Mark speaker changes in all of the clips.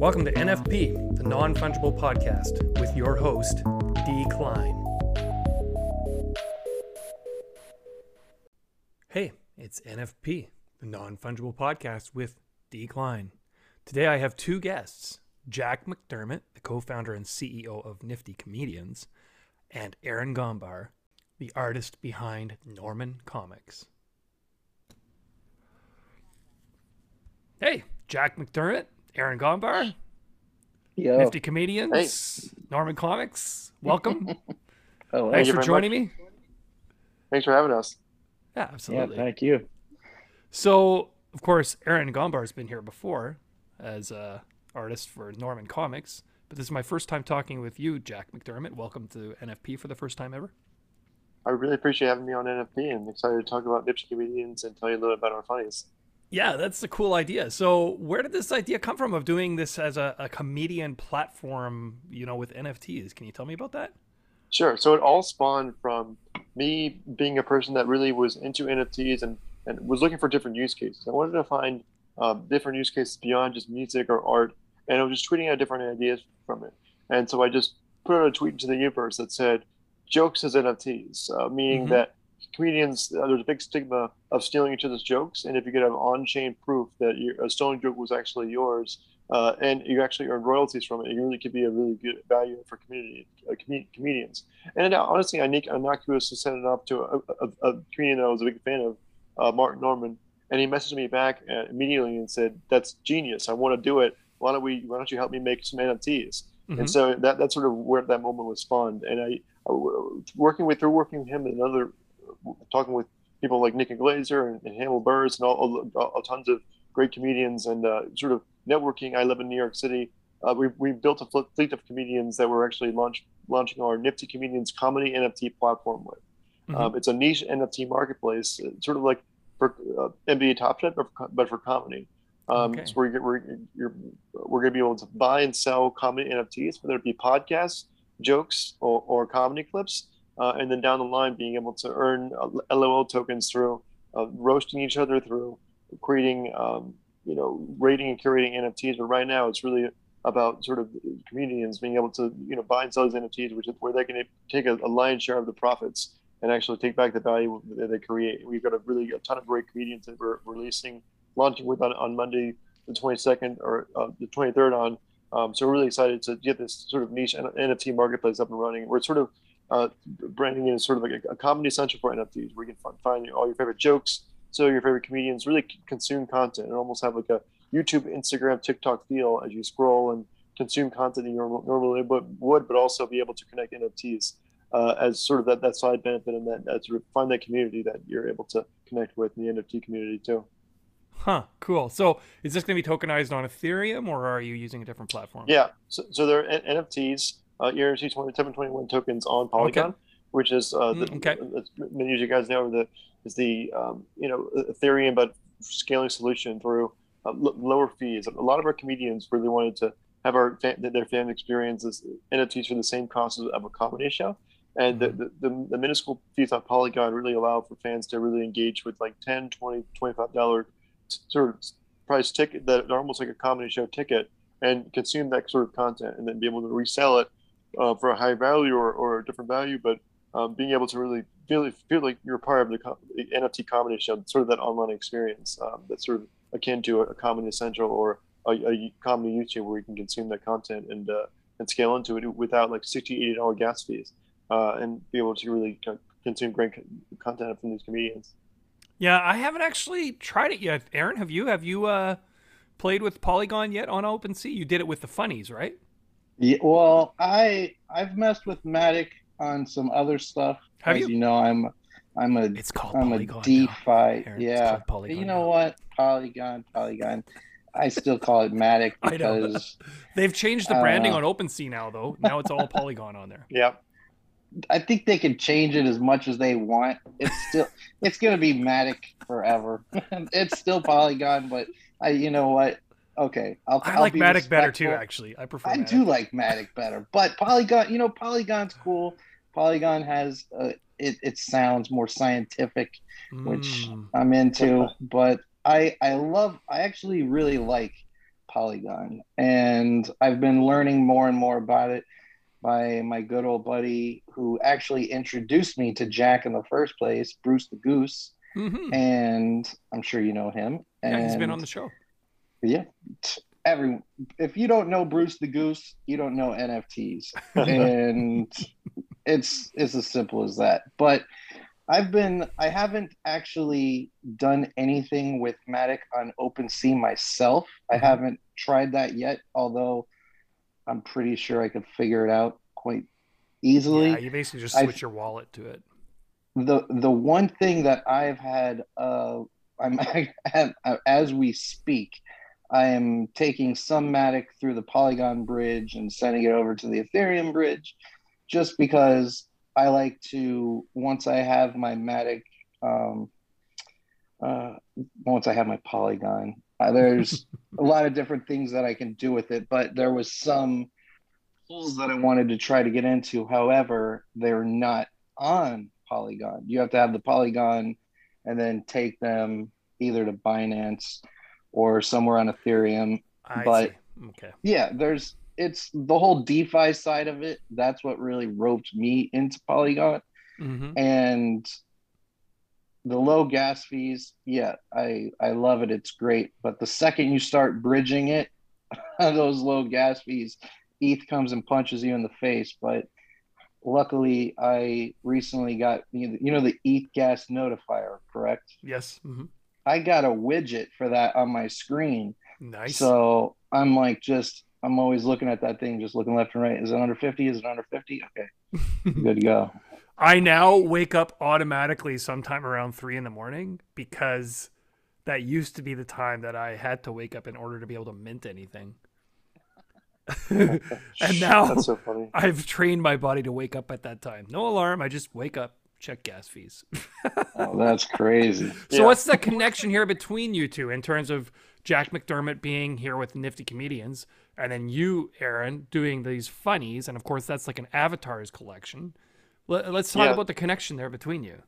Speaker 1: Welcome to NFP, the non fungible podcast, with your host, D. Klein. Hey, it's NFP, the non fungible podcast with D. Klein. Today I have two guests Jack McDermott, the co founder and CEO of Nifty Comedians, and Aaron Gombar, the artist behind Norman Comics. Hey, Jack McDermott, Aaron Gombar,
Speaker 2: Yo.
Speaker 1: Nifty Comedians, Norman Comics. Welcome.
Speaker 2: Oh, Hello.
Speaker 1: Oh, Thanks
Speaker 3: you
Speaker 1: for
Speaker 3: very
Speaker 1: joining me.
Speaker 3: Thanks for having us.
Speaker 1: Yeah, absolutely.
Speaker 2: Yeah, thank you.
Speaker 1: So, of course, Aaron Gombar has been here before as a artist for Norman Comics, but this is my first time talking with you, Jack McDermott. Welcome to NFP for the first time ever.
Speaker 3: I really appreciate having me on NFP and excited to talk about Nifty comedians and tell you a little bit about our funnies.
Speaker 1: Yeah, that's a cool idea. So, where did this idea come from of doing this as a, a comedian platform, you know, with NFTs? Can you tell me about that?
Speaker 3: Sure. So it all spawned from me being a person that really was into NFTs and, and was looking for different use cases. I wanted to find um, different use cases beyond just music or art. And I was just tweeting out different ideas from it. And so I just put out a tweet into the universe that said, jokes as NFTs, uh, meaning
Speaker 1: Mhm.
Speaker 3: that comedians, uh, there's a big stigma of stealing each other's jokes. And if you could have on chain proof that your, a stolen joke was actually yours, uh, and you actually earn royalties from it, it really could be a really good value for community uh, com- comedians. And uh, honestly, I Nick Innocuous to send it up to a, a, a comedian that I was a big fan of, uh, Martin Norman, and he messaged me back uh, immediately and said, "That's genius. I want to do it. Why don't we? Why don't you help me make some NFTs?"
Speaker 1: Mhm.
Speaker 3: And so that that's sort of where that moment was spawned. And I, I working with through working with him and another talking with people like Nikki Glaser and, and Hannibal Buress and all, all, all tons of great comedians and uh, sort of networking. I live in New York City. Uh, we we built a fleet of comedians that we're actually launch, launching our Nifty Comedians comedy NFT platform with.
Speaker 1: Mhm.
Speaker 3: Um, it's a niche NFT marketplace, it's sort of like for uh, NBA Top Shot, but for, but for comedy. Um,
Speaker 1: Okay.
Speaker 3: So we're, we're, you're, we're going to be able to buy and sell comedy NFTs, whether it be podcasts, jokes, or, or comedy clips. Uh, and then down the line, being able to earn uh, LOL tokens through uh, roasting each other, through creating, um, you know, rating and curating NFTs. But right now, it's really about sort of comedians being able to, you know, buy and sell these NFTs, which is where they can take a, a lion's share of the profits and actually take back the value that they create. We've got a really a ton of great comedians that we're releasing, launching with on, on Monday, the 22nd or uh, the 23rd on. Um, so we're really excited to get this sort of niche NFT marketplace up and running. We're sort of uh, branding it as sort of like a, a comedy central for NFTs, where you can find all your favorite jokes, so your favorite comedians, really consume content, and almost have like a YouTube, Instagram, TikTok feel as you scroll and consume content that you normally would, but also be able to connect NFTs uh, as sort of that, that side benefit and that, that sort of find that community that you're able to connect with in the NFT community too.
Speaker 1: Huh, cool. So, is this going to be tokenized on Ethereum or are you using a different platform?
Speaker 3: Yeah, so, so there are N- NFTs, uh, ERC 2721 tokens on Polygon, which is uh, the,
Speaker 1: Mm, okay.
Speaker 3: that's many of you guys know that is the um, you know Ethereum but scaling solution through uh, l- lower fees. A lot of our comedians really wanted to have our fan, their fan experiences NFTs for the same cost as of a comedy show. And the, the, the, the minuscule fees on Polygon really allow for fans to really engage with like 10 20 $25 sort of price ticket that are almost like a comedy show ticket and consume that sort of content and then be able to resell it uh, for a high value or, or a different value, but um, being able to really feel feel like you're part of the, the NFT comedy show, sort of that online experience um, that's sort of akin to a, a Comedy Central or a, a comedy YouTube where you can consume that content and uh, and scale into it without like 60 80 dollar gas fees uh, and be able to really consume great co- content from these comedians.
Speaker 1: Yeah, I haven't actually tried it yet. Aaron, have you? Have you uh, played with Polygon yet on OpenSea? You did it with the funnies, right?
Speaker 2: Yeah, well, I I've messed with Matic on some other stuff.
Speaker 1: Have
Speaker 2: As
Speaker 1: you?
Speaker 2: you know, I'm I'm a
Speaker 1: It's called
Speaker 2: I'm
Speaker 1: Polygon. now.
Speaker 2: DeFi.
Speaker 1: Aaron,
Speaker 2: yeah.
Speaker 1: called Polygon
Speaker 2: you know
Speaker 1: now.
Speaker 2: what? Polygon, Polygon. I still call it Matic
Speaker 1: I know.
Speaker 2: because
Speaker 1: They've changed the branding
Speaker 2: Uh,
Speaker 1: on OpenSea now, though. Now it's all Polygon on there.
Speaker 3: Yep.
Speaker 2: I think they can change it as much as they want. It's still it's gonna be Matic forever. it's still Polygon, but I you know what? Okay, I'll.
Speaker 1: I
Speaker 2: I'll
Speaker 1: like
Speaker 2: be
Speaker 1: Matic better too. Actually, I prefer.
Speaker 2: I
Speaker 1: Matic.
Speaker 2: do like Matic better, but Polygon, you know, Polygon's cool. Polygon has uh, it. It sounds more scientific, which
Speaker 1: Mm.
Speaker 2: I'm into. But I I love. I actually really like Polygon, and I've been learning more and more about it by my good old buddy who actually introduced me to Jack in the first place, Bruce the Goose,
Speaker 1: Mhm.
Speaker 2: and I'm sure you know him. And
Speaker 1: Yeah, he's been on the show.
Speaker 2: Yeah, every if you don't know Bruce the Goose, you don't know NFTs, and it's it's as simple as that. But I've been I haven't actually done anything with Matic on OpenSea myself. I
Speaker 1: Mhm.
Speaker 2: haven't tried that yet, although I'm pretty sure I could figure it out quite easily
Speaker 1: Yeah, you basically just switch your wallet to it.
Speaker 2: the the one thing that I've had uh I'm as we speak I am taking some Matic through the Polygon bridge and sending it over to the Ethereum bridge just because I like to once I have my Matic um uh once I have my Polygon uh, there's a lot of different things that I can do with it but there was some tools that I wanted to try to get into however they're not on Polygon. You have to have the Polygon and then take them either to Binance or somewhere on Ethereum.
Speaker 1: I
Speaker 2: But-
Speaker 1: see. Okay.
Speaker 2: Yeah, there's it's the whole DeFi side of it. That's what really roped me into Polygon.
Speaker 1: hmm
Speaker 2: And the low gas fees, yeah, I I love it. It's great. But the second you start bridging it, those low gas fees, ETH comes and punches you in the face. But luckily, I recently got you know the ETH gas notifier, correct?
Speaker 1: Yes. hmm
Speaker 2: I got a widget for that on my screen.
Speaker 1: Nice.
Speaker 2: So I'm like just I'm always looking at that thing, just looking left and right. Is it under 50? Is it under 50? Okay, good to go.
Speaker 1: I now wake up automatically sometime around three in the morning because that used to be the time that I had to wake up in order to be able to mint anything. and now
Speaker 3: That's so funny.
Speaker 1: I've trained my body to wake up at that time. No alarm. I just wake up, check gas fees.
Speaker 2: Oh, that's crazy.
Speaker 1: So
Speaker 3: Yeah.
Speaker 1: what's the connection here between you two in terms of Jack McDermott being here with Nifty Comedians and then you, Aaron, doing these funnies, and of course that's like an avatars collection. Let, us talk
Speaker 3: Yeah.
Speaker 1: about the connection there between you.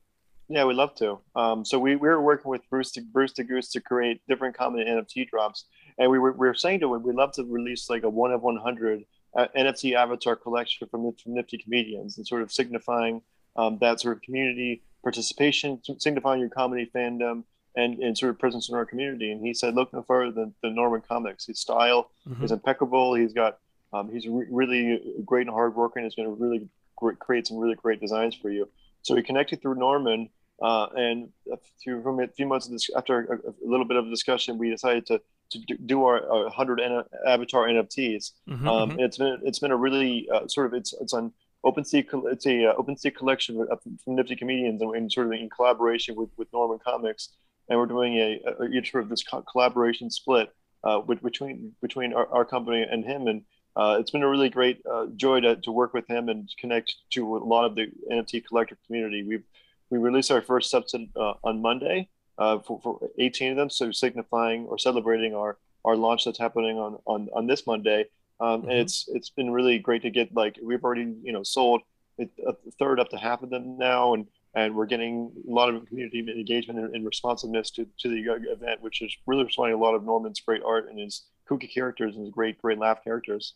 Speaker 3: Yeah, we'd love to. Um, so we, we were working with Bruce to, Bruce the Goose to create different common NFT drops, and we were, we were saying to him we'd love to release like a one of one hundred uh, NFT avatar collection from, from Nifty Comedians, and sort of signifying um, that sort of community participation, signifying your comedy fandom, and, and sort of presence in our community. And he said, look no further than, than Norman Comics. His style
Speaker 1: Mhm.
Speaker 3: is impeccable. He's got um, he's re- really great and hardworking. he's going to really gr- create some really great designs for you. So we connected through Norman, uh, and a few, from a few months of this, after a, a little bit of discussion, we decided to to do- our, our 100 N- avatar NFTs.
Speaker 1: Mhm,
Speaker 3: Um,
Speaker 1: mhm.
Speaker 3: and it's been it's been a really uh, sort of it's it's on OpenSea it's a uh, OpenSea collection of, from Nifty Comedians and, and sort of in collaboration with with Norman Comics, and we're doing a, a, a sort of this co- collaboration split uh, with, between between our, our company and him, and uh, it's been a really great uh, joy to, to work with him and connect to a lot of the NFT collector community. We've we released our first subset uh, on Monday uh, for, for 18 of them, so signifying or celebrating our our launch that's happening on on, on this Monday. Um,
Speaker 1: Mhm.
Speaker 3: And it's it's been really great to get like we've already you know sold a third up to half of them now, and and we're getting a lot of community engagement and, and responsiveness to, to the event, which is really responding a lot of Norman's great art and his kooky characters and his great great laugh characters.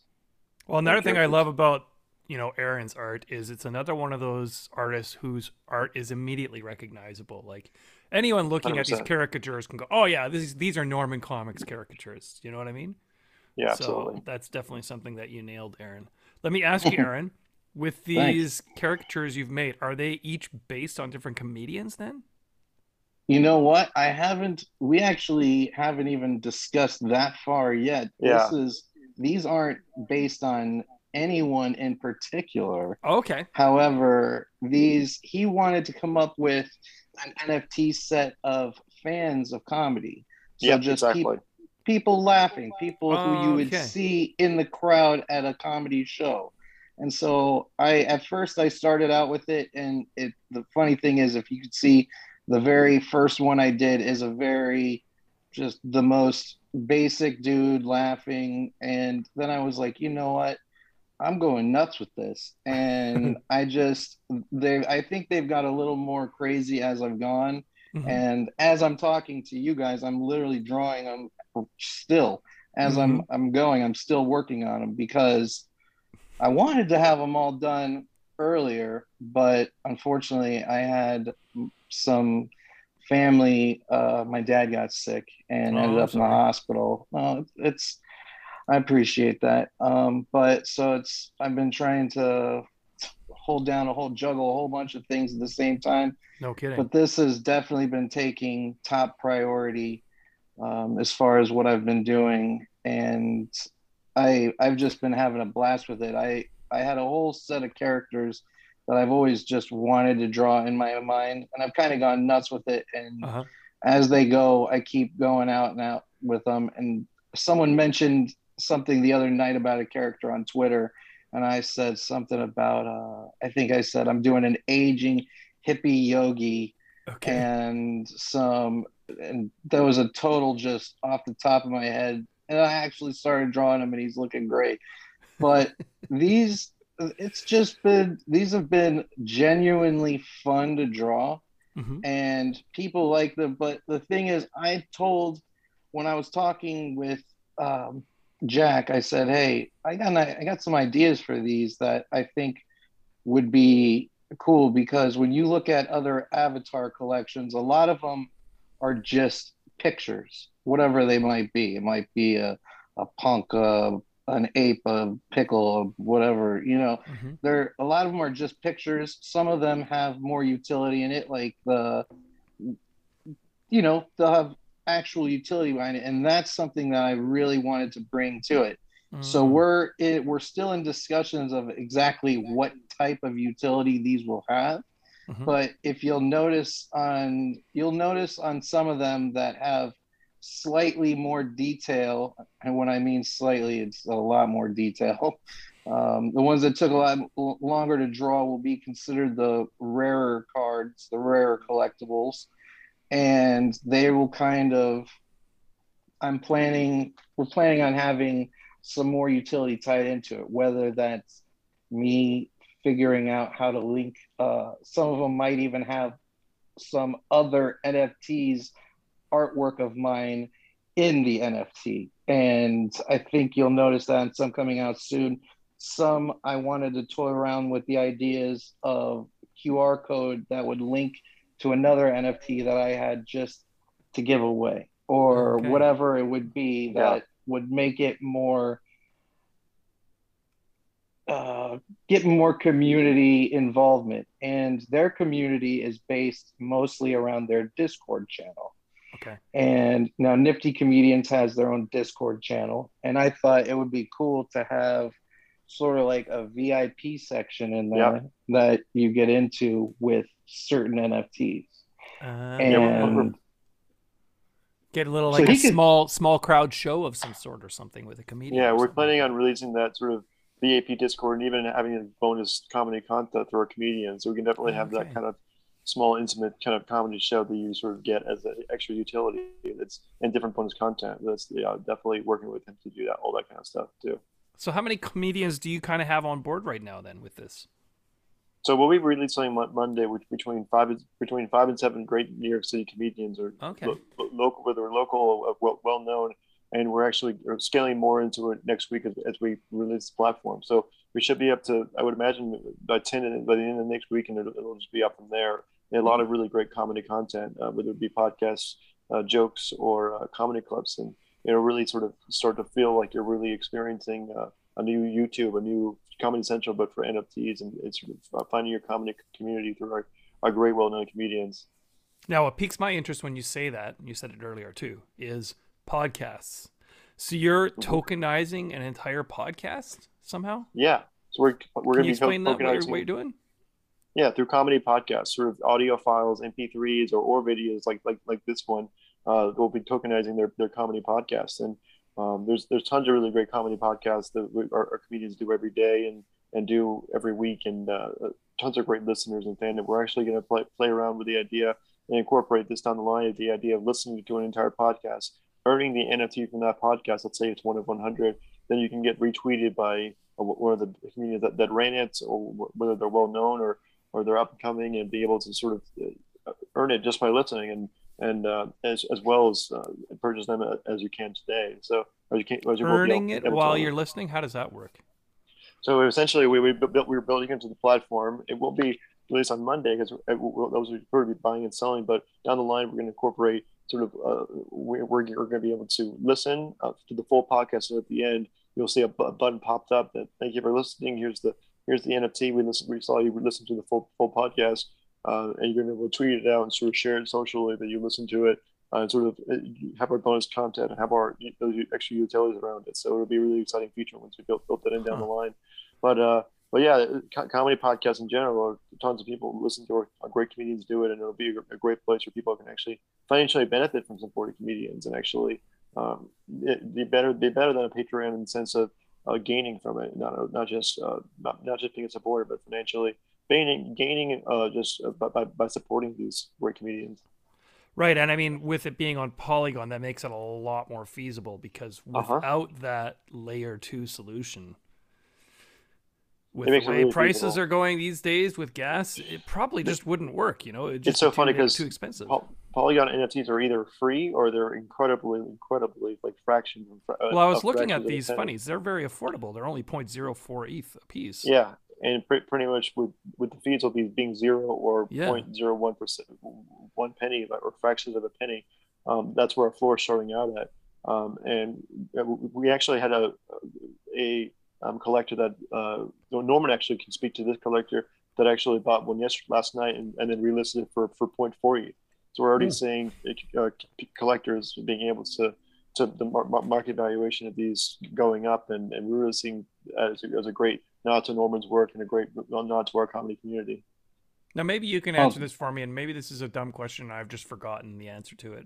Speaker 1: Well, another thing I love about you know Aaron's art is it's another one of those artists whose art is immediately recognizable. Like anyone looking at these caricatures can go, "Oh yeah, these these are Norman Comics caricatures." You know what I mean?
Speaker 3: Yeah,
Speaker 1: So
Speaker 3: absolutely.
Speaker 1: that's definitely something that you nailed, Aaron. Let me ask you, Aaron, with these caricatures you've made, are they each based on different comedians then?
Speaker 2: You know what? I haven't. We actually haven't even discussed that far yet.
Speaker 3: Yeah.
Speaker 2: This is. These aren't based on anyone in particular.
Speaker 1: Okay.
Speaker 2: However, these he wanted to come up with an NFT set of fans of comedy. So
Speaker 3: yeah,
Speaker 2: just
Speaker 3: exactly.
Speaker 2: Peop- people laughing, people who you would
Speaker 1: Okay.
Speaker 2: see in the crowd at a comedy show. And so I at first I started out with it and it the funny thing is if you could see the very first one I did is a very just the most basic dude laughing and then I was like, you know what? I'm going nuts with this. And I just they I think they've got a little more crazy as I've gone.
Speaker 1: Mhm.
Speaker 2: And as I'm talking to you guys, I'm literally drawing them still. as I'm I'm going, I'm still working on them because I wanted to have them all done earlier, but unfortunately, I had some family. Uh, my dad got sick and
Speaker 1: Oh,
Speaker 2: ended up in the hospital. Well, it's I appreciate that, um, but so it's I've been trying to hold down a whole juggle a whole bunch of things at the same time
Speaker 1: No kidding.
Speaker 2: but this has definitely been taking top priority um, as far as what I've been doing, and I I've just been having a blast with it. I I had a whole set of characters that I've always just wanted to draw in my mind, and I've kind of gone nuts with it. And
Speaker 1: Uh-huh.
Speaker 2: as they go, I keep going out and out with them. And someone mentioned something the other night about a character on Twitter, and I said something about uh, I think I said I'm doing an aging hippie yogi
Speaker 1: Okay.
Speaker 2: and some and that was a total just off the top of my head and i actually started drawing him and he's looking great but these it's just been these have been genuinely fun to draw
Speaker 1: Mhm.
Speaker 2: and people like them but the thing is i told when i was talking with um, jack i said hey i got i got some ideas for these that i think would be cool because when you look at other avatar collections a lot of them are just pictures whatever they might be. It might be a, a punk uh, an ape a pickle a whatever you know?
Speaker 1: Mhm.
Speaker 2: there a lot of them are just pictures. Some of them have more utility in it like the you know they'll have actual utility behind it and that's something that i really wanted to bring to it so
Speaker 1: Mm.
Speaker 2: we're it, we're still in discussions of exactly what type of utility these will have
Speaker 1: Mhm.
Speaker 2: but if you'll notice on you'll notice on some of them that have slightly more detail and when i mean slightly it's a lot more detail um, the ones that took a lot longer to draw will be considered the rarer cards the rarer collectibles and they will kind of i'm planning we're planning on having some more utility tied into it whether that's me figuring out how to link uh, some of them might even have some other nfts artwork of mine in the nft and i think you'll notice that some coming out soon some i wanted to toy around with the ideas of qr code that would link to another nft that i had just to give away or
Speaker 1: Okay.
Speaker 2: whatever it would be that. Would make it more uh, get more community involvement. And their community is based mostly around their discord channel.
Speaker 1: Okay.
Speaker 2: and now nifty comedians has their own discord channel. And i thought it would be cool to have sort of like a vip section in there that you get into with certain nfts
Speaker 1: Uh,
Speaker 3: Yeah, we're-
Speaker 2: and
Speaker 3: we're-
Speaker 1: get a little
Speaker 2: So
Speaker 1: like a
Speaker 2: could-
Speaker 1: small small crowd show of some sort or something with a comedian.
Speaker 3: Yeah, we're planning on releasing that sort of VAP Discord and even having a bonus comedy content through our comedians. So we can definitely have
Speaker 1: Okay.
Speaker 3: that kind of small, intimate kind of comedy show that you sort of get as an extra utility. That's and different bonus content. That's yeah, definitely working with him to do that, all that kind of stuff too.
Speaker 1: So how many comedians do you kind of have on board right now then with this?
Speaker 3: So we'll be releasing Monday, which between five and- between five and seven great New York City comedians, or
Speaker 1: Okay.
Speaker 3: lo- lo- local, whether we're local or well, well known, and we're actually scaling more into it next week as, as we release the platform. So we should be up to, I would imagine, by ten and by the end of next week, and it'll, it'll just be up from there. And a lot of really great comedy content, uh, whether it be podcasts, uh, jokes, or uh, comedy clips, and it'll really sort of start to feel like you're really experiencing uh, a new YouTube, a new Comedy Central, but for NFTs, and it's sort of finding your comedy community through our, our great, well-known comedians.
Speaker 1: Now, what piques my interest when you say that, and you said it earlier too, is podcasts. So you're
Speaker 3: Mm-hmm.
Speaker 1: tokenizing an entire podcast somehow?
Speaker 3: Yeah, so we're we're going to be
Speaker 1: explain that what you're,
Speaker 3: tokenizing-
Speaker 1: what you're doing?
Speaker 3: yeah through comedy podcasts sort of audio files mp3s or, or videos like like like this one uh will be tokenizing their, their comedy podcasts and um, there's there's tons of really great comedy podcasts that we, our, our comedians do every day and and do every week. And uh, tons of great listeners and fandom we're actually going to play, play around with the idea and incorporate this down the line of the idea of listening to an entire podcast earning the nft from that podcast. Let's say it's one of 100 then you can get retweeted by uh, one of the comedians that, that ran it or whether they're well known or or they're up and coming and be able to sort of uh, earn it just by listening. And and uh, as, as well as uh, purchase them as you can today. So as you can, as you
Speaker 1: Earning
Speaker 3: able-
Speaker 1: it
Speaker 3: able
Speaker 1: while you're listening. How does that work?
Speaker 3: So essentially, we we built we were building into the platform. It will be released on Monday because those are going to be buying and selling. But down the line, we're going to incorporate sort of uh, we're, we're going to be able to listen uh, to the full podcast. And at the end, you'll see a, bu- button popped up that thank you for listening. Here's the here's the NFT. We listen. We saw you listen to the full full podcast, uh, and you're going to be able to tweet it out and sort of share it socially that you listen to it. Uh, and sort of uh, have our bonus content and have our those extra utilities around it. So it'll be a really exciting feature once we build build that in down
Speaker 1: Huh.
Speaker 3: the line. But uh, but yeah, comedy podcasts in general, tons of people listen to it. uh, Great comedians do it, and it'll be a, a great place where people can actually financially benefit from supporting comedians and actually um, it, be better be better than a Patreon in the sense of uh, gaining from it, not not just uh, not, not just being a supporter, but financially gaining gaining uh, just uh, by, by supporting these great comedians.
Speaker 1: Right, and I mean, with it being on Polygon, that makes it a lot more feasible because
Speaker 3: Uh-huh.
Speaker 1: without that layer two solution, with the way
Speaker 3: really
Speaker 1: prices
Speaker 3: feasible.
Speaker 1: are going these days with gas, it probably just wouldn't work. You know, it just
Speaker 3: It's so funny 'cause
Speaker 1: too expensive.
Speaker 3: Poly- Polygon NFTs are either free or they're incredibly, incredibly like fractions. Of, fra-
Speaker 1: Well, I was looking at these funnies; they're very affordable. They're only 0.04 ETH a piece.
Speaker 3: Yeah, and pre- pretty much with with the fees will be being zero or
Speaker 1: Yeah.
Speaker 3: 0.01 percent, one penny or fractions of a penny. Um, that's where our floor is starting out at. Um, and we actually had a a um, collector that uh, Norman actually can speak to this collector that actually bought one yesterday last night and, and then relisted it for for 0.4 So we're already
Speaker 1: Hmm.
Speaker 3: seeing uh, collectors being able to to the mar- mar- market valuation of these going up, and, and we're really seeing as a, as a great nod to Norman's work and a great nod to our comedy community.
Speaker 1: Now, maybe you can answer this for me, and maybe this is a dumb question. and I've just forgotten the answer to it.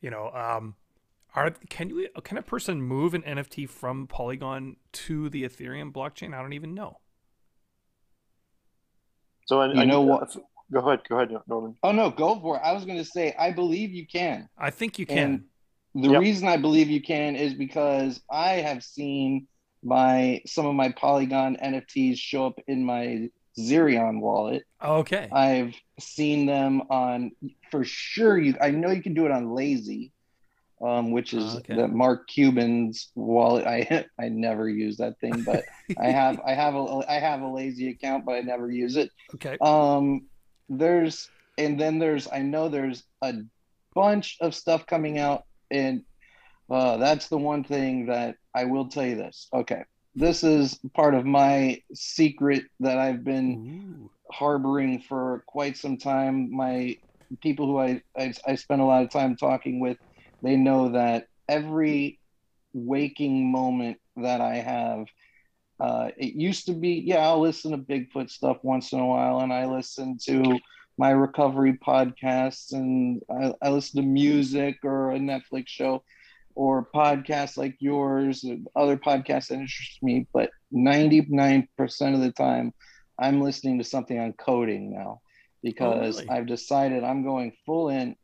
Speaker 1: You know, um, are can you can a person move an NFT from Polygon to the Ethereum blockchain? I don't even know.
Speaker 3: So I,
Speaker 2: You
Speaker 3: I
Speaker 2: know what?
Speaker 3: Go ahead, go ahead, Norman.
Speaker 2: Oh no, go for it. I was going to say I believe you can.
Speaker 1: I think you can.
Speaker 2: And the
Speaker 3: Yep.
Speaker 2: reason I believe you can is because I have seen my some of my Polygon NFTs show up in my Zerion wallet.
Speaker 1: okay.
Speaker 2: I've seen them on for sure. You, I know you can do it on Lazy, um, which is
Speaker 1: Okay.
Speaker 2: the Mark Cuban's wallet. I I never use that thing, but I have I have a I have a Lazy account, but I never use it.
Speaker 1: okay.
Speaker 2: Um, there's and then there's I know there's a bunch of stuff coming out, and uh, that's the one thing that I will tell you this. Okay, this is part of my secret that I've been
Speaker 1: Ooh.
Speaker 2: harboring for quite some time. My people who I, I I spend a lot of time talking with, they know that every waking moment that I have, uh, it used to be yeah I'll listen to Bigfoot stuff once in a while, and I listen to my recovery podcasts, and I, I listen to music or a Netflix show. Or podcasts like yours, other podcasts that interest me, but 99% of the time, I'm listening to something on coding now because
Speaker 1: really?
Speaker 2: I've decided I'm going full in.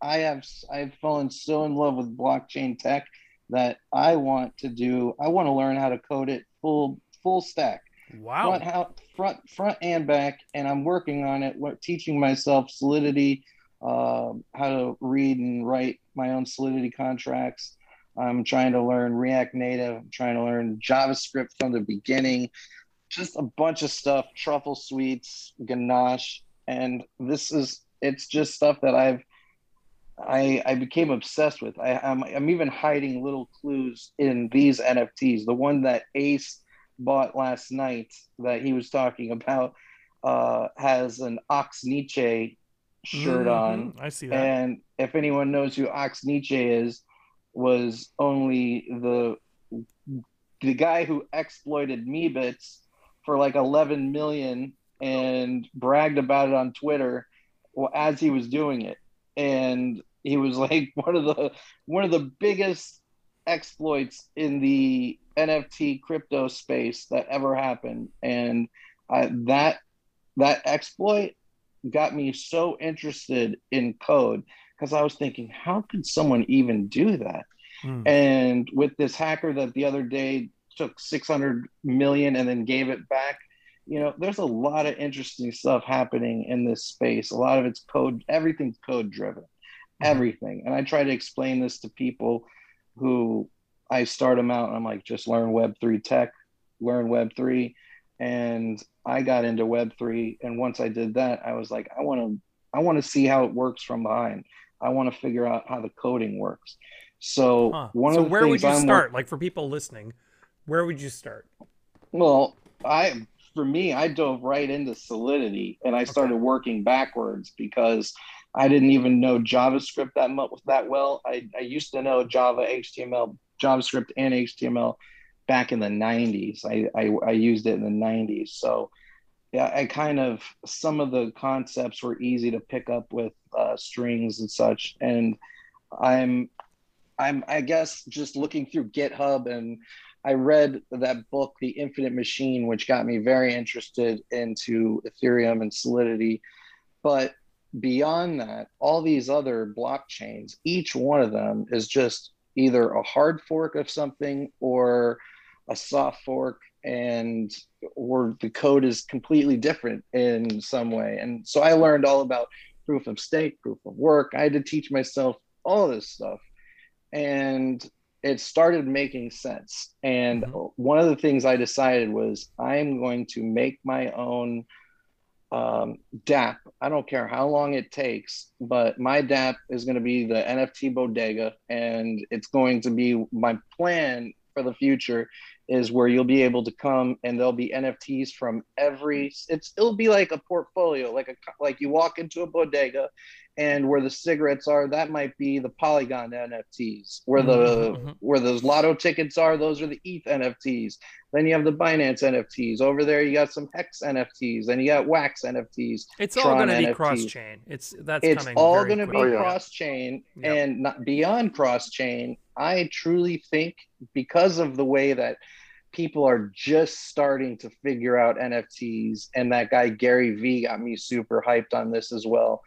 Speaker 2: I have I've fallen so in love with blockchain tech that I want to do. I want to learn how to code it full full stack,
Speaker 1: Wow.
Speaker 2: front how, front front and back, and I'm working on it. What teaching myself Solidity, um, how to read and write my own Solidity contracts. I'm trying to learn React Native. I'm trying to learn JavaScript from the beginning. Just a bunch of stuff, Truffle Suite, ganache, and this is it's just stuff that I've I I became obsessed with. I, I'm I'm even hiding little clues in these NFTs. The one that Ace bought last night that he was talking about uh, has an Ox Nietzsche shirt on.
Speaker 1: Mhm, I see that.
Speaker 2: And if anyone knows who Ox Nietzsche is, was only the the guy who exploited Meebits for like 11 million and bragged about it on Twitter as he was doing it. And he was like one of the one of the biggest exploits in the NFT crypto space that ever happened. And I, that that exploit got me so interested in code because I was thinking, how could someone even do that?
Speaker 1: Hmm.
Speaker 2: And with this hacker that the other day took 600 million and then gave it back, you know, there's a lot of interesting stuff happening in this space. A lot of it's code, everything's code driven, everything. And I try to explain this to people who I start them out and I'm like, just learn Web3 tech, learn Web3. And I got into Web3. And once I did that, I was like, I want to, I want to see how it works from behind. I want to figure out how the coding works. So
Speaker 1: Huh.
Speaker 2: one
Speaker 1: so
Speaker 2: of the
Speaker 1: where would
Speaker 2: things
Speaker 1: you
Speaker 2: I'm
Speaker 1: start? Like for people listening, where would you start?
Speaker 2: Well, I for me, I dove right into Solidity and I started working backwards because I didn't even know JavaScript that much that well. I, I used to know Java, HTML, JavaScript, and HTML back in the 90s. I, I, I used it in the 90s. So yeah, I kind of some of the concepts were easy to pick up with uh, strings and such. And I'm I'm I guess just looking through GitHub and I read that book, The Infinite Machine, which got me very interested into Ethereum and Solidity. But beyond that, all these other blockchains, each one of them is just either a hard fork of something or a soft fork and or the code is completely different in some way. And so I learned all about proof of stake, proof of work. I had to teach myself all this stuff. And it started making sense. And
Speaker 1: Mhm.
Speaker 2: one of the things I decided was I'm going to make my own um, DApp. I don't care how long it takes, but my dap is going to be the NFT bodega, and it's going to be my plan for the future is where you'll be able to come and there'll be NFTs from every. It's it'll be like a portfolio, like a like you walk into a bodega, and where the cigarettes are, that might be the Polygon NFTs. Where the
Speaker 1: Mhm, mhm.
Speaker 2: where those lotto tickets are, those are the ETH NFTs. Then you have the Binance NFTs. Over there, you got some Hex NFTs. Then you got Wax NFTs.
Speaker 1: It's all going to be cross chain. It's that's
Speaker 2: It's
Speaker 1: coming.
Speaker 2: all going to be.
Speaker 3: Oh, yeah.
Speaker 2: cross chain
Speaker 1: Yep.
Speaker 2: and not beyond cross chain. I truly think because of the way that people are just starting to figure out NFTs, and that guy Gary Vee got me super hyped on this as well.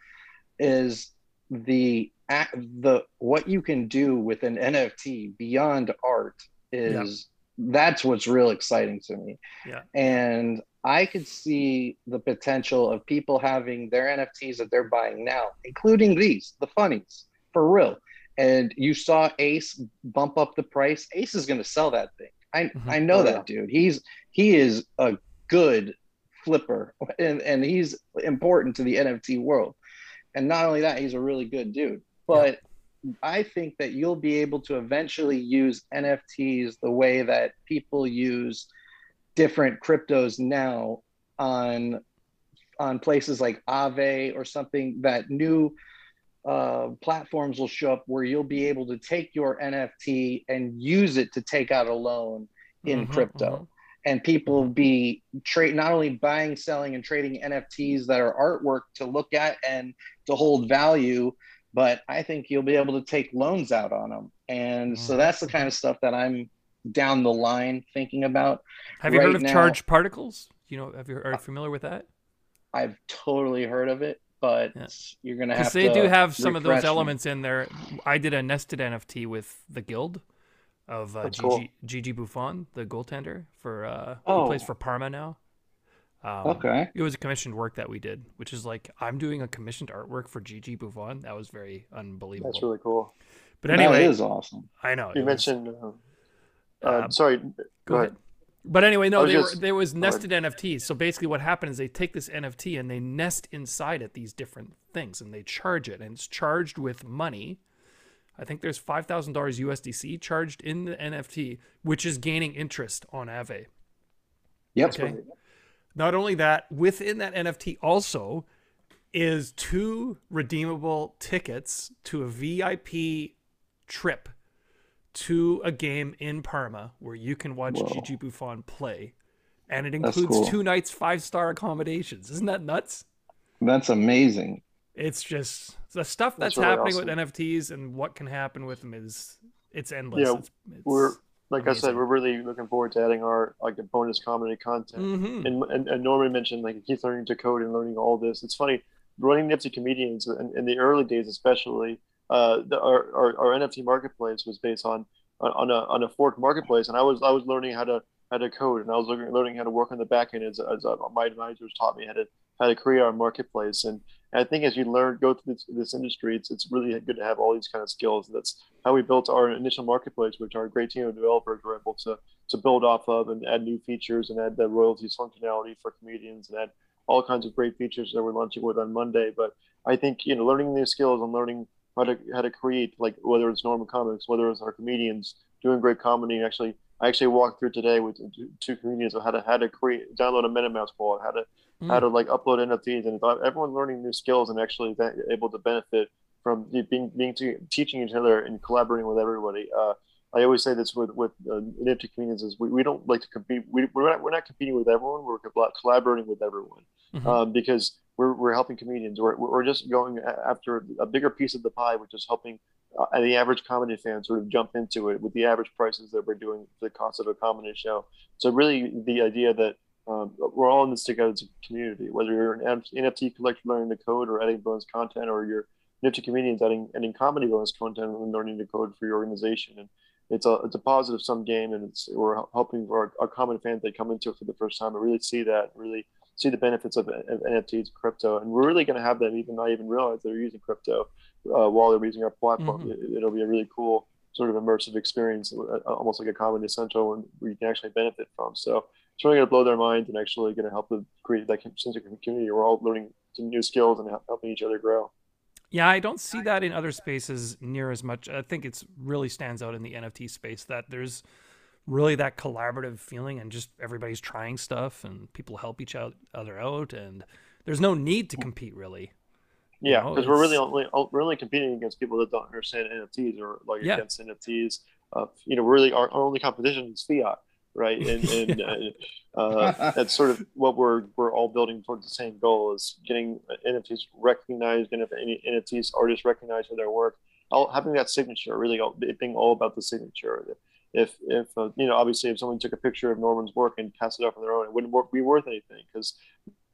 Speaker 2: Is the the what you can do with an NFT beyond art is that's what's real exciting to me.
Speaker 1: Yeah.
Speaker 2: And I could see the potential of people having their NFTs that they're buying now, including these, the funnies, for real. And you saw Ace bump up the price. Ace is going to sell that thing. I
Speaker 1: Mhm.
Speaker 2: I know
Speaker 3: Oh,
Speaker 2: that dude. He's he is a good flipper, and and he's important to the NFT world. And not only that, he's a really good dude. But I think that you'll be able to eventually use NFTs the way that people use different cryptos now on on places like Aave or something that new uh, platforms will show up where you'll be able to take your NFT and use it to take out a loan in
Speaker 1: Mhm,
Speaker 2: crypto.
Speaker 1: mhm.
Speaker 2: And people will be trade not only buying, selling, and trading NFTs that are artwork to look at and to hold value, but I think you'll be able to take loans out on them. And so
Speaker 1: Mhm,
Speaker 2: that's the kind of stuff that I'm down the line thinking about.
Speaker 1: Have you heard of
Speaker 2: now-
Speaker 1: charged particles? You know, have you are you familiar with that?
Speaker 2: I've totally heard of it, but
Speaker 1: Yeah.
Speaker 2: you're gonna have
Speaker 1: Because they
Speaker 2: to
Speaker 1: do have some of those
Speaker 2: refresh me.
Speaker 1: elements in there. I did a nested NFT with the Guild of uh, Gigi,
Speaker 3: cool.
Speaker 1: Gigi Buffon, the goaltender for uh,
Speaker 2: Oh.
Speaker 1: he plays for Parma now. Um,
Speaker 2: Okay.
Speaker 1: It was a commissioned work that we did, which is like I'm doing a commissioned artwork for Gigi Buffon. That was very unbelievable.
Speaker 3: That's really cool.
Speaker 1: but anyway,
Speaker 2: that is awesome.
Speaker 1: I know
Speaker 3: You
Speaker 1: it was-
Speaker 3: mentioned. Uh, uh,
Speaker 1: Uh,
Speaker 3: sorry.
Speaker 1: Go,
Speaker 3: Go
Speaker 1: ahead.
Speaker 3: ahead.
Speaker 1: But anyway, no, they
Speaker 3: just-
Speaker 1: were, there was nested NFTs. So basically, what happened is they take this NFT and they nest inside it these different things, and they charge it, and it's charged with money. I think there's five thousand dollars USDC charged in the NFT, which is gaining interest on Aave.
Speaker 2: Yep.
Speaker 1: Okay. Not only that, within that NFT also is two redeemable tickets to a VIP trip to a game in Parma where you can watch
Speaker 2: Whoa.
Speaker 1: Gigi Buffon play. And it includes
Speaker 2: cool.
Speaker 1: two nights, five star accommodations. Isn't that nuts?
Speaker 2: That's amazing.
Speaker 1: It's just the stuff that's,
Speaker 3: That's really
Speaker 1: happening
Speaker 3: awesome.
Speaker 1: with NFTs and what can happen with them is it's endless.
Speaker 3: Yeah,
Speaker 1: it's, it's,
Speaker 3: We're like I said, we're really looking forward to adding our like the bonus comedy content.
Speaker 1: Mhm.
Speaker 3: And, and and Norman mentioned like he's learning to code and learning all this. It's funny running Nifty Comedians in, in the early days, especially. Uh, the, our, our our NFT marketplace was based on on a on a fork marketplace, and I was I was learning how to how to code, and I was learning, learning how to work on the back end as, as uh, my advisors taught me how to how to create our marketplace. And, and I think as you learn, go through this, this, industry, it's, it's really good to have all these kind of skills. That's how we built our initial marketplace, which our great team of developers were able to, to build off of and add new features and add the royalties functionality for comedians and add all kinds of great features that we're launching with on Monday. But I think, you know, learning new skills and learning how to, how to create, like whether it's Norman Comics, whether it's our comedians doing great comedy, actually I actually walked through today with two comedians on how to how to create download a MetaMask wallet, how to mm. how to like upload NFTs, and everyone learning new skills and actually able to benefit from being being teaching each other and collaborating with everybody. Uh, I always say this with with uh, NFT comedians is we, we don't like to compete. We, we're not we're not competing with everyone. We're collaborating with everyone mm-hmm. um, because we're, we're helping comedians. We're, we're just going after a bigger piece of the pie, which is helping uh, the average comedy fan sort of jump into it with the average prices that we're doing for the cost of a comedy show. So really, the idea that um, we're all in this together as a community, whether you're an NFT collector learning the code or adding bonus content, or you're NFT comedians adding adding comedy bonus content and learning the code for your organization. And it's a it's a positive sum game, and it's we're helping our, our common fans that come into it for the first time and really see that, really see the benefits of, of NFTs, crypto, and we're really going to have them even not even realize they're using crypto uh, while they're using our platform. Mm-hmm. It, will be a really cool sort of immersive experience, uh, almost like a Comedy Central, and where you can actually benefit from. So it's really going to blow their minds and actually going to help them create that sense of community. We're all learning some new skills and helping each other grow.
Speaker 1: Yeah, I don't see that in other spaces near as much. I think it's really stands out in the NFT space that there's really that collaborative feeling and just everybody's trying stuff and people help each other out and there's no need to compete really.
Speaker 3: Yeah, because you know, we're really only we're only competing against people that don't understand NFTs or like yeah. against NFTs. Uh, you know, really our, our only competition is fiat, right? And, and uh, uh, that's sort of what we're we're all building towards the same goal is getting NFTs recognized, and if any NFTs artists recognized for their work, all, having that signature really all, being all about the signature. If if uh, you know, obviously, if someone took a picture of Norman's work and cast it off on their own, it wouldn't be worth anything because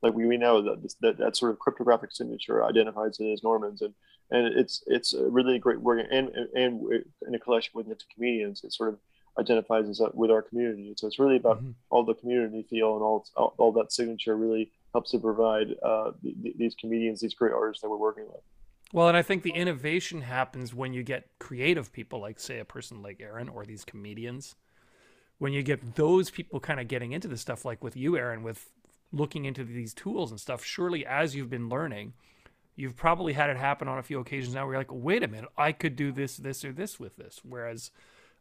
Speaker 3: like we, we know that, that that sort of cryptographic signature identifies it as Norman's, and and it's it's a really great work, and and, in a collection with Nifty comedians, it sort of identifies us with our community. So it's really about mm-hmm. all the community feel and all, all, all that signature really helps to provide uh, these comedians, these great artists that we're working with.
Speaker 1: Well, and I think the innovation happens when you get creative people, like say a person like Aaron or these comedians. When you get those people kind of getting into the stuff, like with you, Aaron, with looking into these tools and stuff, surely as you've been learning, you've probably had it happen on a few occasions now where you're like, wait a minute, I could do this, this, or this with this. Whereas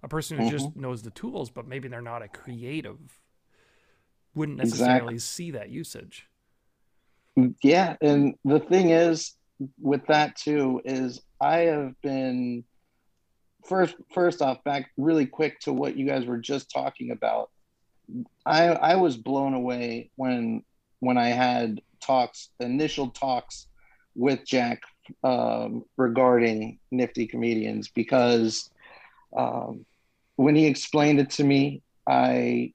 Speaker 1: a person who mm-hmm. just knows the tools, but maybe they're not a creative, wouldn't necessarily exactly. see that usage.
Speaker 2: Yeah. And the thing is, with that too, is I have been first first off back really quick to what you guys were just talking about. I I was blown away when when I had talks initial talks with Jack um, regarding nifty comedians because um, when he explained it to me, I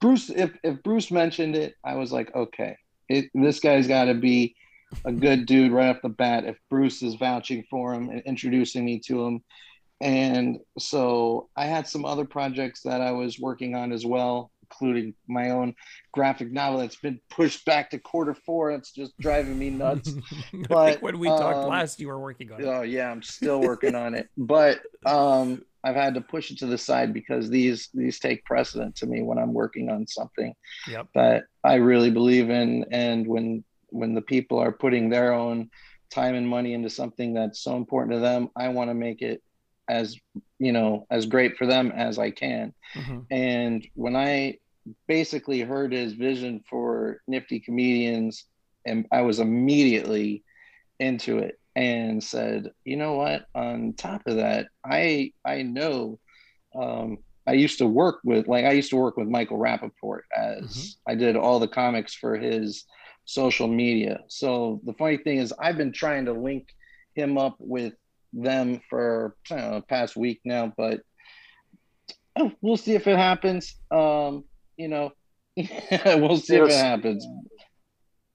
Speaker 2: Bruce if if Bruce mentioned it, I was like, okay, it, this guy's got to be a good dude right off the bat. If Bruce is vouching for him and introducing me to him, and so I had some other projects that I was working on as well, including my own graphic novel that's been pushed back to quarter four. That's just driving me nuts.
Speaker 1: but when we um, talked last, you were working on
Speaker 2: it. Oh yeah, I'm still working on it. But um, I've had to push it to the side because these these take precedent to me when I'm working on something
Speaker 1: yep.
Speaker 2: that I really believe in, and when when the people are putting their own time and money into something that's so important to them, I want to make it as you know as great for them as I can. Mm-hmm. And when I basically heard his vision for Nifty Comedians, and I was immediately into it and said, you know what? On top of that, I I know um, I used to work with like I used to work with Michael Rapaport as mm-hmm. I did all the comics for his social media. So the funny thing is I've been trying to link him up with them for know, past week now, but oh, we'll see if it happens. Um, you know, we'll see if it happens.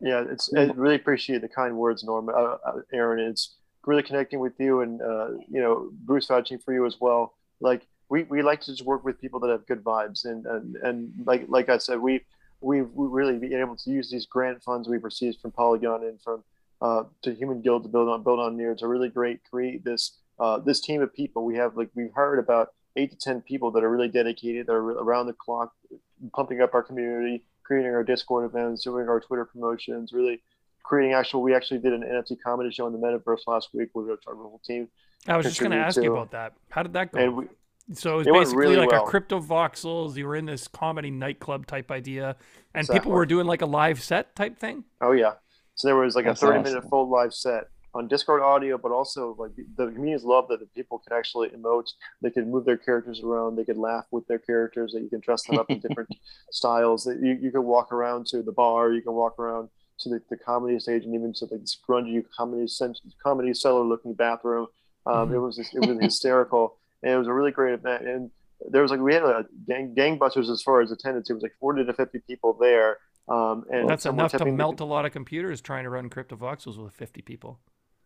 Speaker 3: Yeah, it's I really appreciate the kind words, Norm. Uh, uh, Aaron, it's really connecting with you, and uh, you know, Bruce vouching for you as well. Like we, we like to just work with people that have good vibes, and and and like like I said, we we've really been able to use these grant funds we've received from Polygon and from uh, to Human Guild to build on build on near to really great create this uh, this team of people. We have like we've heard about eight to ten people that are really dedicated, that are around the clock, pumping up our community, creating our Discord events, doing our Twitter promotions, really creating actual. We actually did an NFT comedy show in the metaverse last week with our whole team.
Speaker 1: I was just going to ask you about that. How did that go? So it was
Speaker 3: It
Speaker 1: basically
Speaker 3: really
Speaker 1: like
Speaker 3: well.
Speaker 1: a Cryptovoxels. You were in this comedy nightclub type idea, and
Speaker 3: Exactly.
Speaker 1: people were doing like a live set type thing.
Speaker 3: Oh yeah. So there was like
Speaker 2: That's
Speaker 3: a 30 minute full live set on Discord audio, but also like the communities love that the people could actually emote. They could move their characters around. They could laugh with their characters. That you can dress them up in different styles. That you, you could walk around to the bar. You can walk around to the, the comedy stage and even to like this grungy comedy comedy cellar looking bathroom. Um,
Speaker 1: Mhm.
Speaker 3: It was just, it was hysterical, and it was a really great event. And there was like we had a gang gangbusters as far as attendance. It was like 40 to 50 people there. Um, and
Speaker 1: That's enough to
Speaker 3: tipping the-
Speaker 1: melt a lot of computers trying to run Cryptovoxels with 50 people.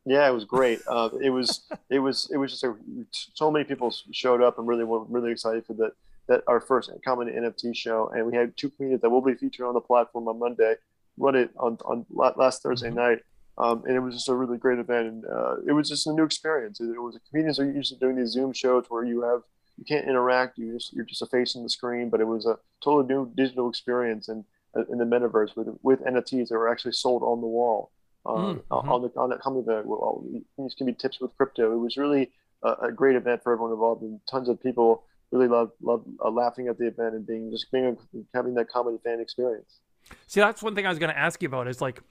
Speaker 3: Yeah, it was great. Uh, it was it was it was just a, so many people showed up and really were really excited for that that our first common NFT show, and we had two comedians that will be featured on the platform on Monday. Run it on on la- last Thursday
Speaker 1: Mhm.
Speaker 3: night, um, and it was just a really great event. And uh, it was just a new experience. It, it was comedians are usually doing these Zoom shows where you have you can't interact. You just you're just a face on the screen, but it was a totally new digital experience and in the metaverse with with NFTs that were actually sold on the wall um,
Speaker 1: Mm, mhm.
Speaker 3: on the on that company that well, these can be tips with crypto. It was really a, a great event for everyone involved, and tons of people really loved loved uh, laughing at the event and being just being having that comedy fan experience.
Speaker 1: See, that's one thing I was going to ask you about is like,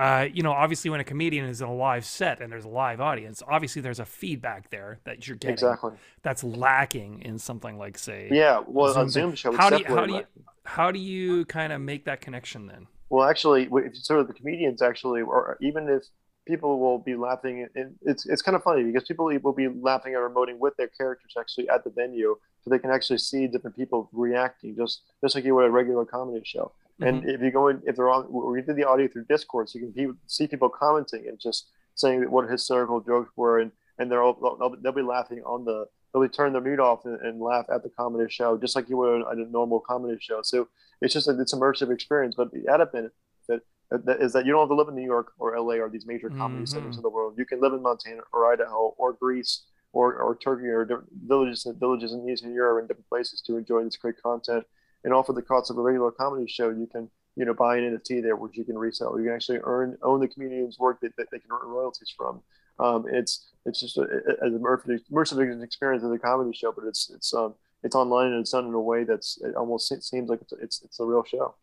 Speaker 1: uh, you know, obviously when a comedian is in a live set and there's a live audience, obviously there's a feedback there that you're getting
Speaker 3: Exactly.
Speaker 1: that's lacking in something like, say,
Speaker 3: Yeah. Well,
Speaker 1: Zoom
Speaker 3: on Zoom show,
Speaker 1: how do you, how do you, how do you kind of make that connection then?
Speaker 3: Well, actually, if sort of the comedians actually, or even if people will be laughing, and it's it's kind of funny because people will be laughing and emoting with their characters actually at the venue, so they can actually see different people reacting, just just like you would a regular comedy show. And if you go in, if they're on, we did the audio through Discord, so you can see people commenting and just saying what hysterical jokes were, and and they're all they'll, they'll be laughing on the they'll be turn their mute off and, and laugh at the comedy show, just like you would at a normal comedy show. So it's just a, it's immersive experience. But the added benefit that is that you don't have to live in New York or LA or these major comedy
Speaker 1: Mhm.
Speaker 3: centers of the world. You can live in Montana or Idaho or Greece or, or Turkey or villages villages in Eastern Europe and different places to enjoy this great content. And offer the cost of a regular comedy show, you can you know buy an NFT there, which you can resell. You can actually earn own the comedian's work that, that they can earn royalties from. Um, it's it's just a, a, an immersive, immersive experience of a comedy show, but it's it's um it's online and it's done in a way that's it almost seems like it's it's, it's a real show.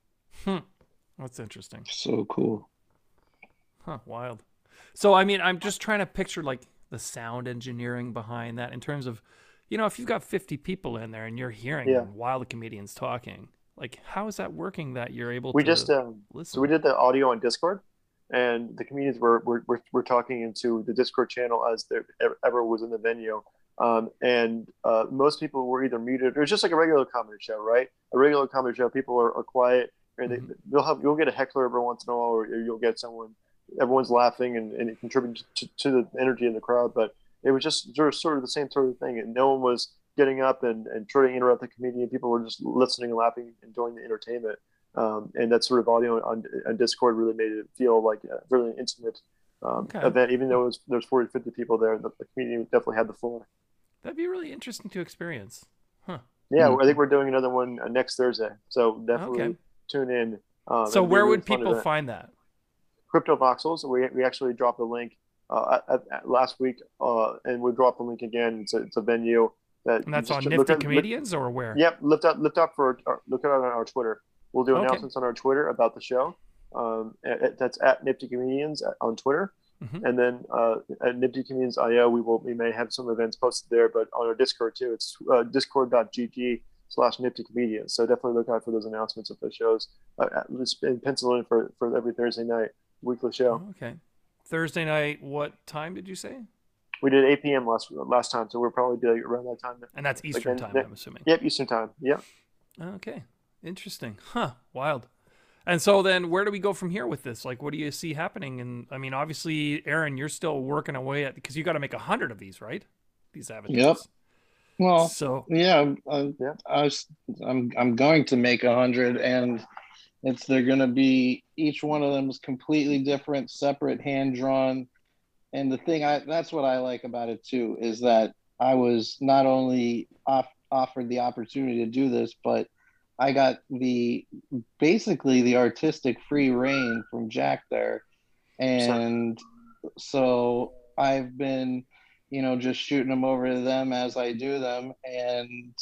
Speaker 1: Hmm. That's interesting.
Speaker 2: So cool.
Speaker 1: Huh, wild. So I mean, I'm just trying to picture like the sound engineering behind that in terms of, you know, if you've got 50 people in there and you're hearing
Speaker 3: Yeah.
Speaker 1: them while the comedian's talking, like how is that working that you're able to?
Speaker 3: We
Speaker 1: to
Speaker 3: just um,
Speaker 1: listen?
Speaker 3: So we did the audio on Discord, and the comedians were were, were, were talking into the Discord channel as there ever was in the venue. Um, and uh, most people were either muted or it's just like a regular comedy show, right? A regular comedy show, people are, are quiet, and they,
Speaker 1: Mhm.
Speaker 3: you'll have you'll get a heckler every once in a while, or you'll get someone, everyone's laughing and, and it contributes to, to the energy in the crowd. But it was just sort of, sort of the same sort of thing, and no one was getting up and, and trying to interrupt the comedian. People were just listening and laughing, enjoying the entertainment um, and that sort of audio on, on Discord really made it feel like a really intimate um,
Speaker 1: Okay.
Speaker 3: event. Even though it was, there's 40, 50 people there, the, the community definitely had the floor.
Speaker 1: That'd be really interesting to experience. Huh.
Speaker 3: Yeah,
Speaker 2: Mhm.
Speaker 3: I think we're doing another one uh, next Thursday, so definitely
Speaker 1: Okay.
Speaker 3: tune in. Um,
Speaker 1: so
Speaker 3: a
Speaker 1: where
Speaker 3: really
Speaker 1: would people
Speaker 3: event.
Speaker 1: find that?
Speaker 3: Cryptovoxels? We, we actually dropped the link uh, at, at last week, uh, and we dropped the link again. It's a, it's a venue that
Speaker 1: And that's on Nifty
Speaker 3: look look-
Speaker 1: Comedians or where?
Speaker 3: Yep, lift up, lift up for our, look at it on our Twitter. We'll do
Speaker 1: Okay.
Speaker 3: announcements on our Twitter about the show. Um, at- at- that's at Nifty Comedians at- on Twitter,
Speaker 1: Mhm.
Speaker 3: and then uh, at Nifty Comedians IO, we will we may have some events posted there, but on our Discord too. It's uh, discord.gg slash Nifty Comedians. So definitely look out for those announcements of the shows. Uh, at least in pencil in for for every Thursday night weekly show.
Speaker 1: Oh, okay. Thursday night, what time did you say?
Speaker 3: We did 8 p.m. last last time, so we're probably doing around that time.
Speaker 1: And that's Eastern
Speaker 3: Again,
Speaker 1: time,
Speaker 3: Nick-
Speaker 1: I'm assuming.
Speaker 3: Yep, Eastern time. Yep.
Speaker 1: Okay. Interesting. Huh. Wild. And so then where do we go from here with this? Like what do you see happening? And I mean, obviously, Aaron, you're still working away at because you got to make a hundred of these, right? These avatars.
Speaker 2: Yep. Well,
Speaker 1: So
Speaker 2: yeah, uh,
Speaker 3: Yeah.
Speaker 2: I was, I'm I'm going to make a hundred, and It's they're gonna be each one of them is completely different, separate, hand drawn. And the thing I that's what I like about it too is that I was not only off, offered the opportunity to do this, but I got the basically the artistic free reign from Jack there, and so I've been, you know, just shooting them over to them as I do them, and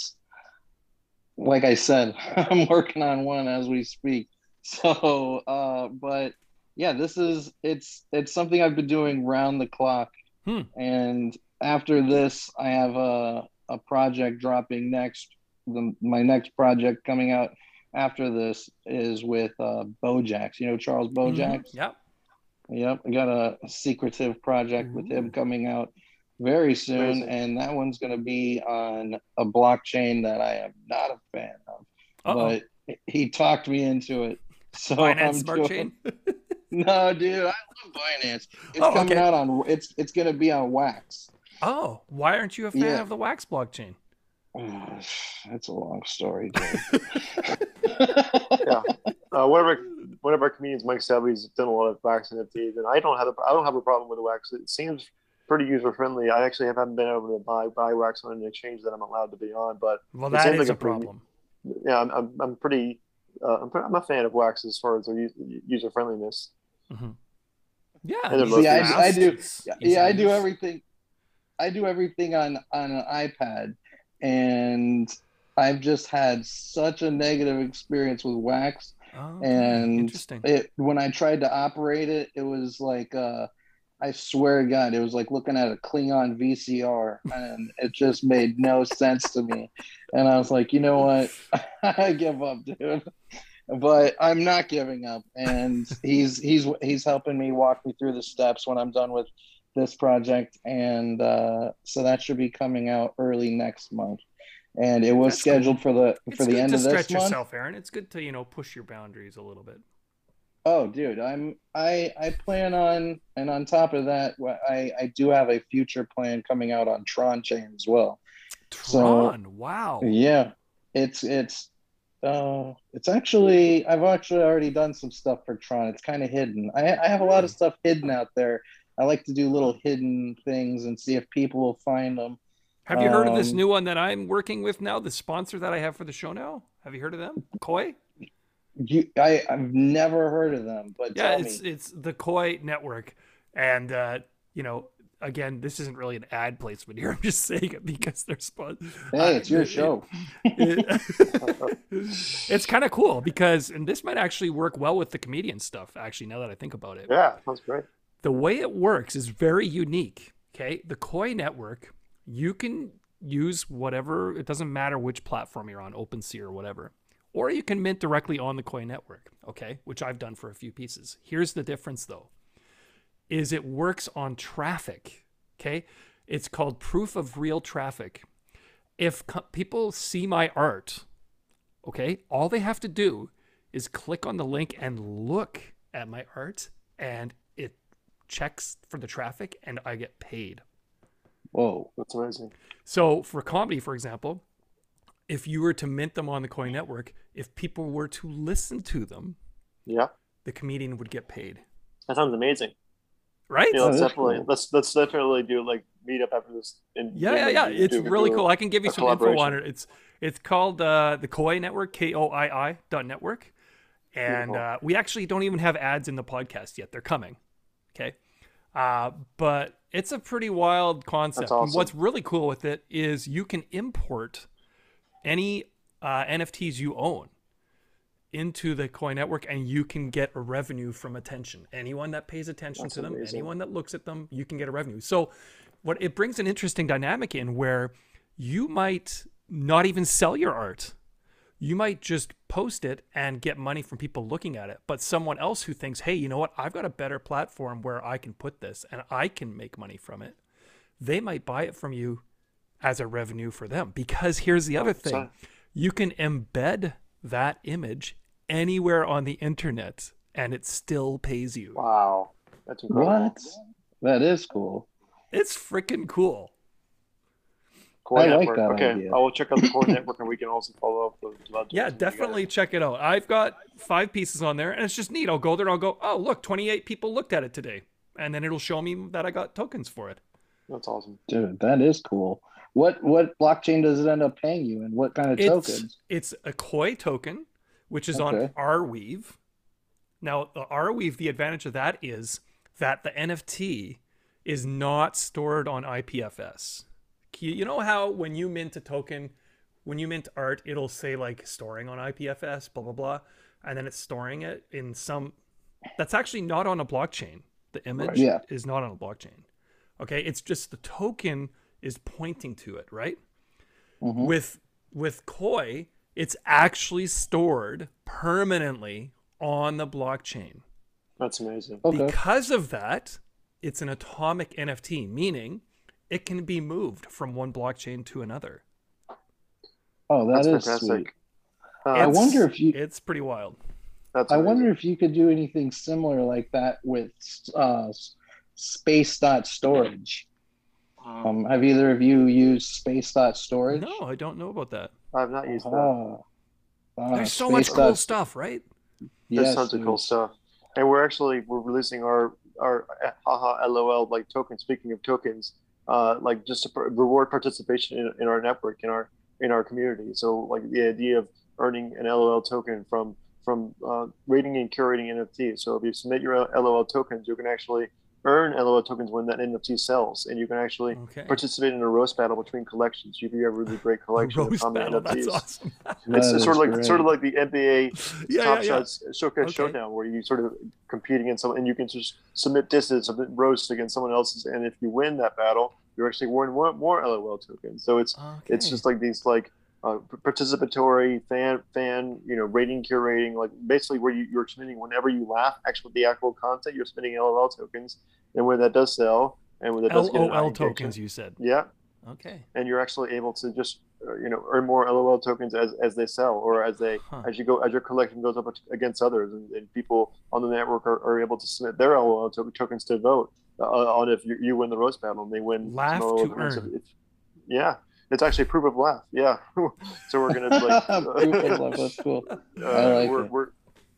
Speaker 2: like I said, I'm working on one as we speak. So, uh, but yeah, this is it's it's something I've been doing round the clock,
Speaker 1: Hmm.
Speaker 2: and after this, I have a a project dropping next. The, my next project coming out after this is with uh, Bojax. You know Charles Bojax.
Speaker 1: Mhm. Yep.
Speaker 2: Yep, I got a, a secretive project with him coming out very soon,
Speaker 3: Amazing.
Speaker 2: and that one's going to be on a blockchain that I am not a fan of.
Speaker 1: Uh-oh.
Speaker 2: But he talked me into it, so
Speaker 1: Binance
Speaker 2: I'm
Speaker 1: Smart
Speaker 2: doing-
Speaker 1: Chain.
Speaker 2: No, dude, I love Binance. It's
Speaker 1: Oh,
Speaker 2: coming
Speaker 1: okay.
Speaker 2: out on. It's it's going to be on Wax.
Speaker 1: Oh, why aren't you a fan
Speaker 2: Yeah.
Speaker 1: of the Wax blockchain?
Speaker 2: That's a long story, dude.
Speaker 3: yeah. Uh, one of our one of our comedians, Mike Selby's done a lot of wax NFTs, and I don't have a I don't have a problem with the wax. It seems pretty user friendly. I actually haven't been able to buy buy wax on an exchange that I'm allowed to be on, but
Speaker 1: Well,
Speaker 3: It
Speaker 1: that
Speaker 3: seems
Speaker 1: is
Speaker 3: like
Speaker 1: a
Speaker 3: a pretty-
Speaker 1: problem.
Speaker 3: yeah, I'm I'm, I'm pretty. Uh, I'm, pre- I'm a fan of wax as far as their user friendliness.
Speaker 1: Yeah,
Speaker 3: And they're
Speaker 1: easy
Speaker 3: both
Speaker 2: See, I, I do. Yeah, yeah, I do everything. I do everything on on an iPad, and I've just had such a negative experience with Wax.
Speaker 1: Oh,
Speaker 2: and
Speaker 1: interesting.
Speaker 2: it when I tried to operate it, it was like uh, I swear to God, it was like looking at a Klingon VCR, and it just made no sense to me. And I was like, you know what, I give up, dude. But I'm not giving up, and he's he's he's helping me walk me through the steps when I'm done with this project, and uh, so that should be coming out early next month. And it was
Speaker 1: That's
Speaker 2: scheduled for the
Speaker 1: it's
Speaker 2: for the end of this month stretch
Speaker 1: yourself, Aaron. It's good to you know push your boundaries a little bit.
Speaker 2: Oh, dude, I'm I I plan on, and on top of that, I I do have a future plan coming out on Tron Chain as well. So-
Speaker 1: Tron, wow.
Speaker 2: Yeah, it's it's uh it's actually I've actually already done some stuff for Tron. It's kind of hidden. I I have a lot of stuff hidden out there. I like to do little hidden things and see if people will find them.
Speaker 1: Have you heard of this
Speaker 2: Um,
Speaker 1: new one that I'm working with now? The sponsor that I have for the show now. Have you heard of them? Koi.
Speaker 2: You, I I've never heard of them, but
Speaker 1: Yeah,
Speaker 2: tell
Speaker 1: it's
Speaker 2: me.
Speaker 1: it's the Koi network, and uh, you know, again, this isn't really an ad placement here. I'm just saying it because they're sponsor.
Speaker 2: Hey, it's your show.
Speaker 1: it's kind of cool because, and this might actually work well with the comedian stuff. Actually, now that I think about it,
Speaker 3: Yeah, sounds great.
Speaker 1: the way it works is very unique. Okay, the Koi network, you can use whatever. It doesn't matter which platform you're on, OpenSea or whatever, or you can mint directly on the Koi network. Okay, which I've done for a few pieces. Here's the difference though: is it works on traffic. Okay, it's called proof of real traffic. If co- people see my art, okay, all they have to do is click on the link and look at my art, and it checks for the traffic, and I get paid.
Speaker 2: Whoa.
Speaker 3: That's amazing.
Speaker 1: So for comedy, for example, if you were to mint them on the Koi Network, if people were to listen to them,
Speaker 3: Yeah,
Speaker 1: the comedian would get paid.
Speaker 3: that sounds amazing.
Speaker 1: Right?
Speaker 3: Yeah,
Speaker 2: Oh,
Speaker 3: let's
Speaker 2: that's
Speaker 3: definitely
Speaker 2: cool.
Speaker 3: let's let's definitely do like meet up after this. And
Speaker 1: Yeah, yeah, yeah. It's really cool. I can give you some info on it. It's it's called uh, the Koi Network, K O I I dot network, and uh, we actually don't even have ads in the podcast yet. They're coming. Okay, uh, but it's a pretty wild concept. And
Speaker 3: awesome.
Speaker 1: what's really cool with it is you can import any uh, NFTs you own into the Koi Network, and you can get a revenue from attention. Anyone that pays attention
Speaker 3: That's
Speaker 1: to them,
Speaker 3: amazing.
Speaker 1: anyone that looks at them, you can get a revenue. So, what it brings an interesting dynamic in where you might not even sell your art. You might just post it and get money from people looking at it. But someone else who thinks, hey, you know what? I've got a better platform where I can put this and I can make money from it. They might buy it from you as a revenue for them. Because here's the other thing you can embed that image anywhere on the internet and it still pays you.
Speaker 3: Wow, that's incredible.
Speaker 2: What? That is cool.
Speaker 1: It's freaking cool.
Speaker 3: Core
Speaker 2: I like
Speaker 3: network.
Speaker 2: that
Speaker 3: okay,
Speaker 2: idea.
Speaker 3: I will check out the Koi network, and we can also follow up with.
Speaker 1: Yeah,
Speaker 3: those when we get
Speaker 1: definitely check it out. I've got five pieces on there, and it's just neat. I'll go there and I'll go, oh, look, 28 people looked at it today. And then it'll show me that I got tokens for it.
Speaker 3: That's awesome.
Speaker 2: Dude, that is cool. What what blockchain does it end up paying you, and what kind of
Speaker 1: It's,
Speaker 2: tokens?
Speaker 1: it's a Koi token, which is on
Speaker 2: Okay.
Speaker 1: Arweave. Now, the Arweave, the advantage of that is that the NFT is not stored on IPFS. You know how when you mint a token, when you mint art, it'll say like storing on IPFS, blah, blah, blah, and then it's storing it in some. That's actually not on a blockchain. The image
Speaker 2: Yeah.
Speaker 1: is not on a blockchain. Okay, it's just the token is pointing to it, right?
Speaker 2: Mhm.
Speaker 1: With with Koi, it's actually stored permanently on the blockchain.
Speaker 3: That's amazing.
Speaker 2: Okay.
Speaker 1: Because of that, it's an atomic NFT, meaning it can be moved from one blockchain to another.
Speaker 2: Oh, that
Speaker 3: That's
Speaker 2: is
Speaker 3: fantastic.
Speaker 2: sweet.
Speaker 3: Uh,
Speaker 2: I wonder if you
Speaker 1: It's pretty wild.
Speaker 3: that's
Speaker 2: I
Speaker 3: amazing.
Speaker 2: wonder if you could do anything similar like that with uh, space dot storage. Um, have either of you used space dot storage?
Speaker 1: No, I don't know about that.
Speaker 3: I've not used that.
Speaker 2: Ah,
Speaker 1: There's so much cool
Speaker 2: dot-
Speaker 1: stuff, right?
Speaker 3: There's
Speaker 2: yes,
Speaker 3: tons of cool stuff, and we're actually we're releasing our our haha lol like token. Speaking of tokens, uh, like just to pr- reward participation in, in our network in our in our community. So like the idea of earning an LOL token from from uh, rating and curating NFTs. So if you submit your LOL tokens, you can actually earn LOL tokens when that NFT sells, and you can actually
Speaker 1: Okay.
Speaker 3: participate in a roast battle between collections. If you have a really great collection of
Speaker 1: Roast
Speaker 3: common
Speaker 1: battle,
Speaker 3: NFTs,
Speaker 1: that's awesome.
Speaker 3: it's
Speaker 2: That
Speaker 3: sort of like
Speaker 2: great.
Speaker 3: sort of like the NBA
Speaker 1: yeah,
Speaker 3: top
Speaker 1: yeah, yeah.
Speaker 3: shots showcase
Speaker 1: Okay.
Speaker 3: showdown where you sort of compete against someone and you can just submit disses submit roast against someone else's and if you win that battle you're actually winning more, more lol tokens so it's it's just like these like uh, participatory fan fan you know rating curating like basically where you, you're submitting whenever you laugh actually the actual content you're submitting lol tokens and where that does sell and where that does get an high
Speaker 1: LOL tokens, you said.
Speaker 3: yeah
Speaker 1: Okay.
Speaker 3: and you're actually able to just uh, you know earn more LOL tokens as, as they sell or as they
Speaker 1: Huh.
Speaker 3: as you go as your collection goes up against others and, and people on the network are, are able to submit their LOL to- tokens to vote uh, on if you, you win the roast battle and they win
Speaker 1: Laugh to earn.
Speaker 3: Yeah it's actually proof of laugh yeah so we're gonna like
Speaker 2: Proof of love, that's cool.
Speaker 3: uh,
Speaker 2: I like
Speaker 3: we're,
Speaker 2: it.
Speaker 3: we're,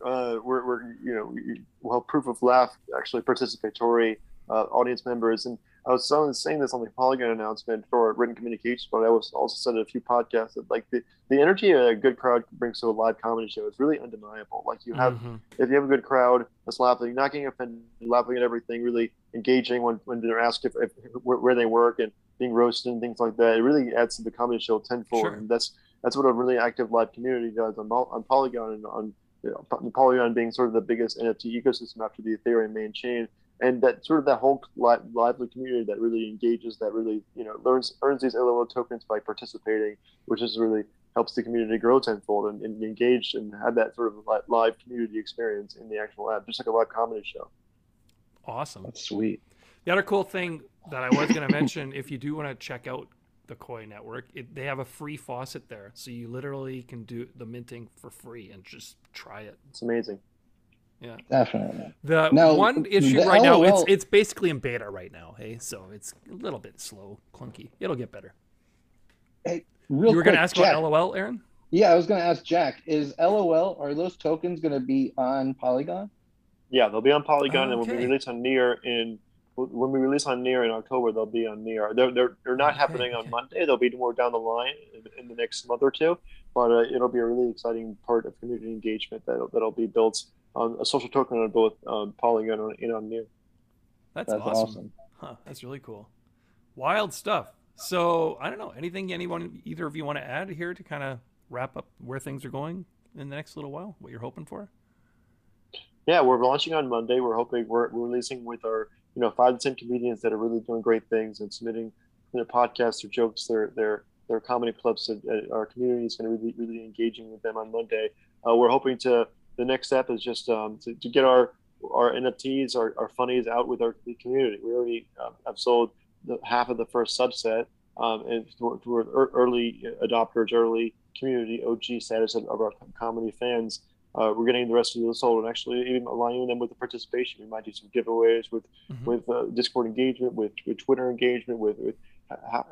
Speaker 3: uh, we're, we're, you know, we- we'll have proof of laugh, actually participatory uh, audience members. And I was so- saying this on the Polygon announcement for written communications, but I was also said in a few podcasts that like the, the energy a good crowd brings to a live comedy show is really undeniable. Like you have,
Speaker 1: Mhm.
Speaker 3: if you have a good crowd that's laughing, not getting offended, laughing at everything, really engaging when, when they're asked if, if where, where they work and being roasted and things like that, it really adds to the comedy show tenfold.
Speaker 1: Sure.
Speaker 3: And that's that's what a really active live community does on, on Polygon and on you know, Polygon being sort of the biggest NFT ecosystem after the Ethereum main chain. And that sort of that whole li- lively community that really engages, that really you know learns earns these LOL tokens by participating, which is really helps the community grow tenfold and, and engage and have that sort of li- live community experience in the actual app, just like a live comedy show.
Speaker 1: Awesome.
Speaker 2: That's sweet.
Speaker 1: The other cool thing that I was going to mention, if you do want to check out the Koi network, it, they have a free faucet there, so you literally can do the minting for free and just try it.
Speaker 3: It's amazing.
Speaker 2: Yeah, definitely.
Speaker 1: The
Speaker 2: Now,
Speaker 1: one issue
Speaker 2: the
Speaker 1: right oh, now, it's
Speaker 2: oh.
Speaker 1: it's basically in beta right now. Hey, so it's a little bit slow, clunky. It'll get better.
Speaker 2: Hey, real
Speaker 1: you were going to ask
Speaker 2: Jack,
Speaker 1: about LOL, Aaron?
Speaker 2: Yeah, I was going to ask Jack. Is LOL are those tokens going to be on Polygon?
Speaker 3: Yeah, they'll be on Polygon and will be released on Near in when we release on Near in October. They'll be on Near. They're they're, they're not
Speaker 1: Okay,
Speaker 3: happening
Speaker 1: okay.
Speaker 3: on Monday. They'll be more down the line in, in the next month or two. But uh, it'll be a really exciting part of community engagement that'll, that'll be built on a social token on both um, Polygon and and on Near.
Speaker 1: That's,
Speaker 2: That's
Speaker 1: awesome.
Speaker 2: awesome.
Speaker 1: Huh, that's really cool. Wild stuff. So I don't know anything anyone either of you want to add here to kind of wrap up where things are going in the next little while. What you're hoping for?
Speaker 3: Yeah, we're launching on Monday. We're hoping we're, we're releasing with our you know five to ten comedians that are really doing great things and submitting their podcasts, or jokes, their their their comedy uh, our community is going to really really engaging with them on Monday. Uh, we're hoping to the next step is just um, to, to get our our NFTs, our, our funnies out with our community. We already um, have sold the, half of the first subset, um, and to, to early adopters, early community OG status of, of our comedy fans. Uh, we're getting the rest of those sold and actually even aligning them with the participation. We might do some giveaways with
Speaker 1: Mhm.
Speaker 3: with uh, Discord engagement, with, with Twitter engagement, with, with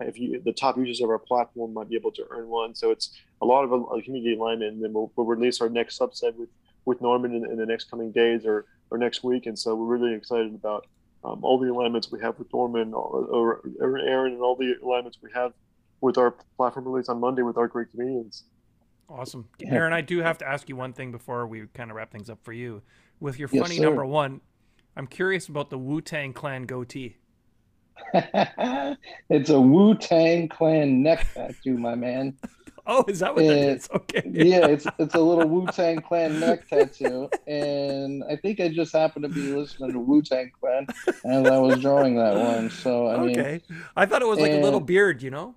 Speaker 3: if you the top users of our platform might be able to earn one. So it's a lot of a, a community alignment, and then we'll, we'll, release our next subset with with Norman in, in, the next coming days or or next week. And so we're really excited about um, all the alignments we have with Norman or, or, or Aaron and all the alignments we have with our platform release on Monday with our great comedians.
Speaker 1: Awesome, Aaron. I do have to ask you one thing before we kind of wrap things up for you. With your funny yes, number one, I'm curious about the Wu Tang Clan goatee.
Speaker 2: it's a Wu Tang Clan neck tattoo, my man.
Speaker 1: Oh, is that what and, that is? Okay.
Speaker 2: yeah, it's it's a little Wu Tang Clan neck tattoo, and I think I just happened to be listening to Wu Tang Clan as I was drawing that one. So I mean, okay,
Speaker 1: I thought it was like and, a little beard, you know.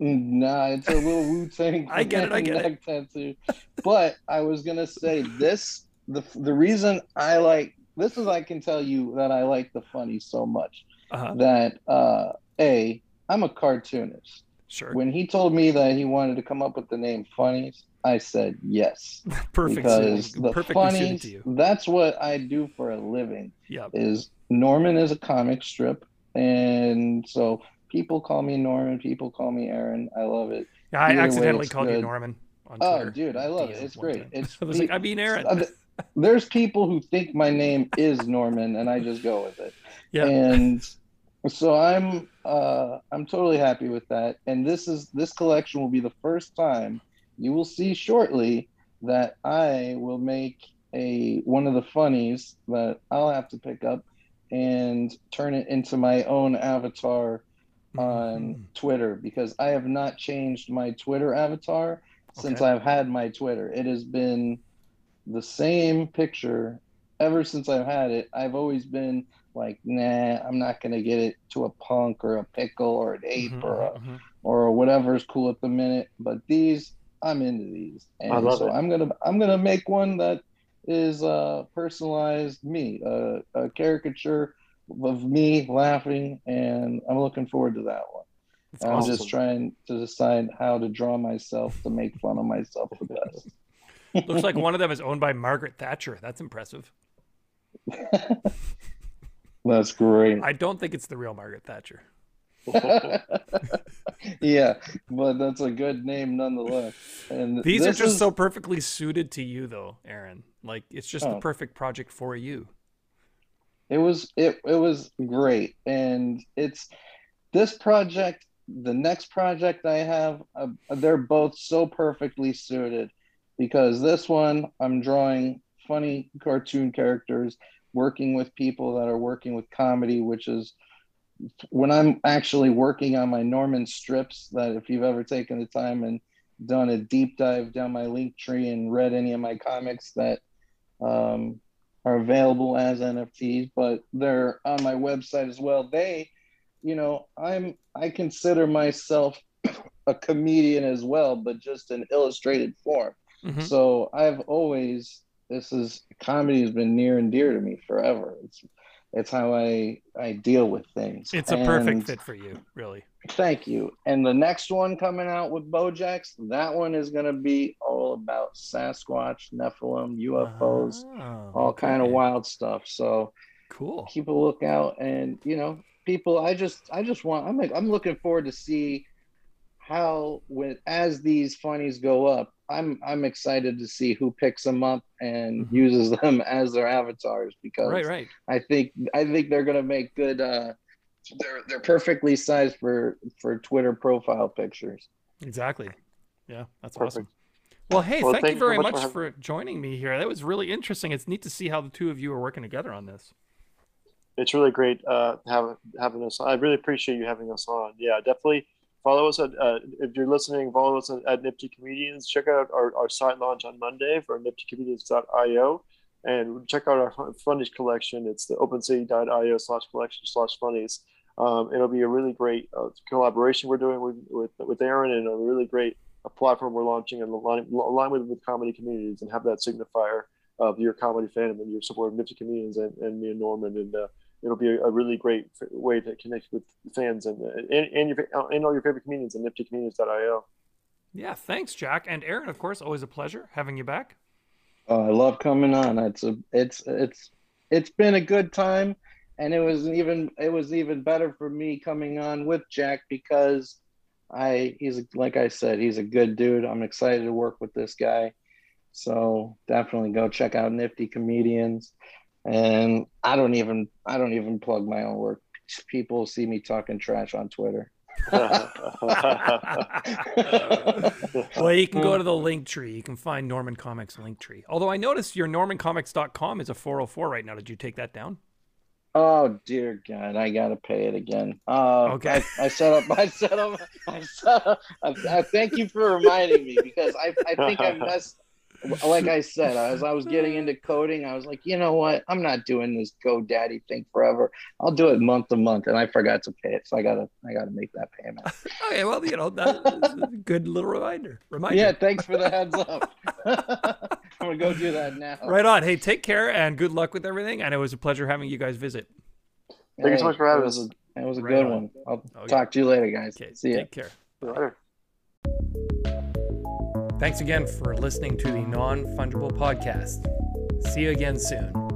Speaker 2: Nah, it's a little Wu Tang.
Speaker 1: I get it. I get it.
Speaker 2: Tattoo. But I was gonna say this. The the reason I like this is I can tell you that I like the funny so much uh-huh. that uh, a I'm a cartoonist.
Speaker 1: Sure.
Speaker 2: When he told me that he wanted to come up with the name Funnies, I said yes.
Speaker 1: Perfect.
Speaker 2: Because the funnies, that's what I do for a living.
Speaker 1: Yeah.
Speaker 2: Is Norman is a comic strip, and so people call me Norman. People call me Aaron. I love it.
Speaker 1: Yeah, I Either accidentally way, called good. you Norman.
Speaker 2: oh, dude, I love it. It's great. It's
Speaker 1: I was like, I mean Aaron.
Speaker 2: There's people who think my name is Norman, and I just go with it.
Speaker 1: Yeah.
Speaker 2: And so I'm uh, I'm totally happy with that. And this is this collection will be the first time you will see shortly that I will make a one of the funnies that I'll have to pick up and turn it into my own avatar on mm-hmm. Twitter because I have not changed my Twitter avatar okay. since I've had my Twitter. It has been the same picture ever since I've had it. I've always been like, nah, I'm not gonna get it to a punk or a pickle or an ape mm-hmm, or a, mm-hmm. or whatever's cool at the minute. But these, I'm into these, and I love so it. I'm gonna I'm gonna make one that is uh, personalized me, uh, a caricature of me laughing, and I'm looking forward to that one. I'm awesome. just trying to decide how to draw myself to make fun of myself the best.
Speaker 1: Looks like one of them is owned by Margaret Thatcher. That's impressive.
Speaker 2: That's great.
Speaker 1: I don't think it's the real Margaret Thatcher.
Speaker 2: yeah, but that's a good name nonetheless. And
Speaker 1: these are just is... so perfectly suited to you, though, Aaron. Like it's just oh. the perfect project for you.
Speaker 2: It was it it was great, and it's this project. The next project I have, uh, they're both so perfectly suited because this one I'm drawing funny cartoon characters working with people that are working with comedy, which is when I'm actually working on my Norman strips. That if you've ever taken the time and done a deep dive down my link tree and read any of my comics that um, are available as NFTs, but they're on my website as well. They, you know, I'm I consider myself a comedian as well, but just in illustrated form. Mm-hmm. So I've always this is comedy has been near and dear to me forever. It's it's how I I deal with things.
Speaker 1: It's a and perfect fit for you, really.
Speaker 2: Thank you. And the next one coming out with Bojax, that one is going to be all about Sasquatch, Nephilim, UFOs, oh, ah, all okay. kind of wild stuff. So
Speaker 1: cool.
Speaker 2: Keep a lookout, and you know, people. I just I just want. I'm I'm looking forward to see how when as these funnies go up I'm I'm excited to see who picks them up and mm-hmm. uses them as their avatars because
Speaker 1: right, right.
Speaker 2: I think I think they're gonna make good. Uh, they're they're perfectly sized for for Twitter profile pictures.
Speaker 1: Exactly. Yeah, that's Perfect. awesome. Well, hey, well, thank, thank, you very much, much for, for joining me here. That was really interesting. It's neat to see how the two of you are working together on this.
Speaker 3: It's really great uh, having having us. I really appreciate you having us on. Yeah, definitely follow us at, uh, if you're listening, follow us at, at Nifty Comedians. Check out our, our site launch on Monday for niftycomedians.io and check out our funnies collection. It's the opensea.io slash collection slash funnies. Um, it'll be a really great uh, collaboration we're doing with, with, with Aaron and a really great uh, platform we're launching align, align with, with comedy communities and have that signifier of your comedy fandom and your support of Nifty Comedians and, and me and Norman. And uh, it'll be a, a, really great way to connect with fans and and, and, your, and all your favorite comedians at niftycomedians.io.
Speaker 1: Yeah, thanks, Jack and Aaron. Of course, always a pleasure having you back.
Speaker 2: Uh, I love coming on. It's a it's it's it's been a good time, and it was even it was even better for me coming on with Jack because I he's like I said he's a good dude. I'm excited to work with this guy. So definitely go check out Nifty Comedians. And I don't even I don't even plug my own work. People see me talking trash on Twitter.
Speaker 1: well, you can go to the link tree. You can find Norman Comics link tree. Although I noticed your normancomics.com is a 404 right now. Did you take that down?
Speaker 2: Oh dear God, I gotta pay it again. Uh,
Speaker 1: Okay.
Speaker 2: I, I set up. I set up. I set up. I, I thank you for reminding me because I, I think I messed. Like I said, as I was getting into coding, I was like, you know what? I'm not doing this GoDaddy thing forever. I'll do it month to month, and I forgot to pay it, so I gotta, I gotta make that payment.
Speaker 1: Okay, well, you know, that is a good little reminder. Reminder.
Speaker 2: Yeah, thanks for the heads up. I'm gonna go do that now.
Speaker 1: Right on. Hey, take care and good luck with everything. And it was a pleasure having you guys visit.
Speaker 3: Thank you so much for having
Speaker 2: it was
Speaker 3: us.
Speaker 2: A, it was a
Speaker 1: Right
Speaker 2: good
Speaker 1: on.
Speaker 2: one. I'll oh,
Speaker 1: Okay.
Speaker 2: talk to you later, guys.
Speaker 1: Okay,
Speaker 2: See ya.
Speaker 1: take care.
Speaker 3: See later.
Speaker 1: Thanks again for listening to the Non Fungible Podcast. See you again soon.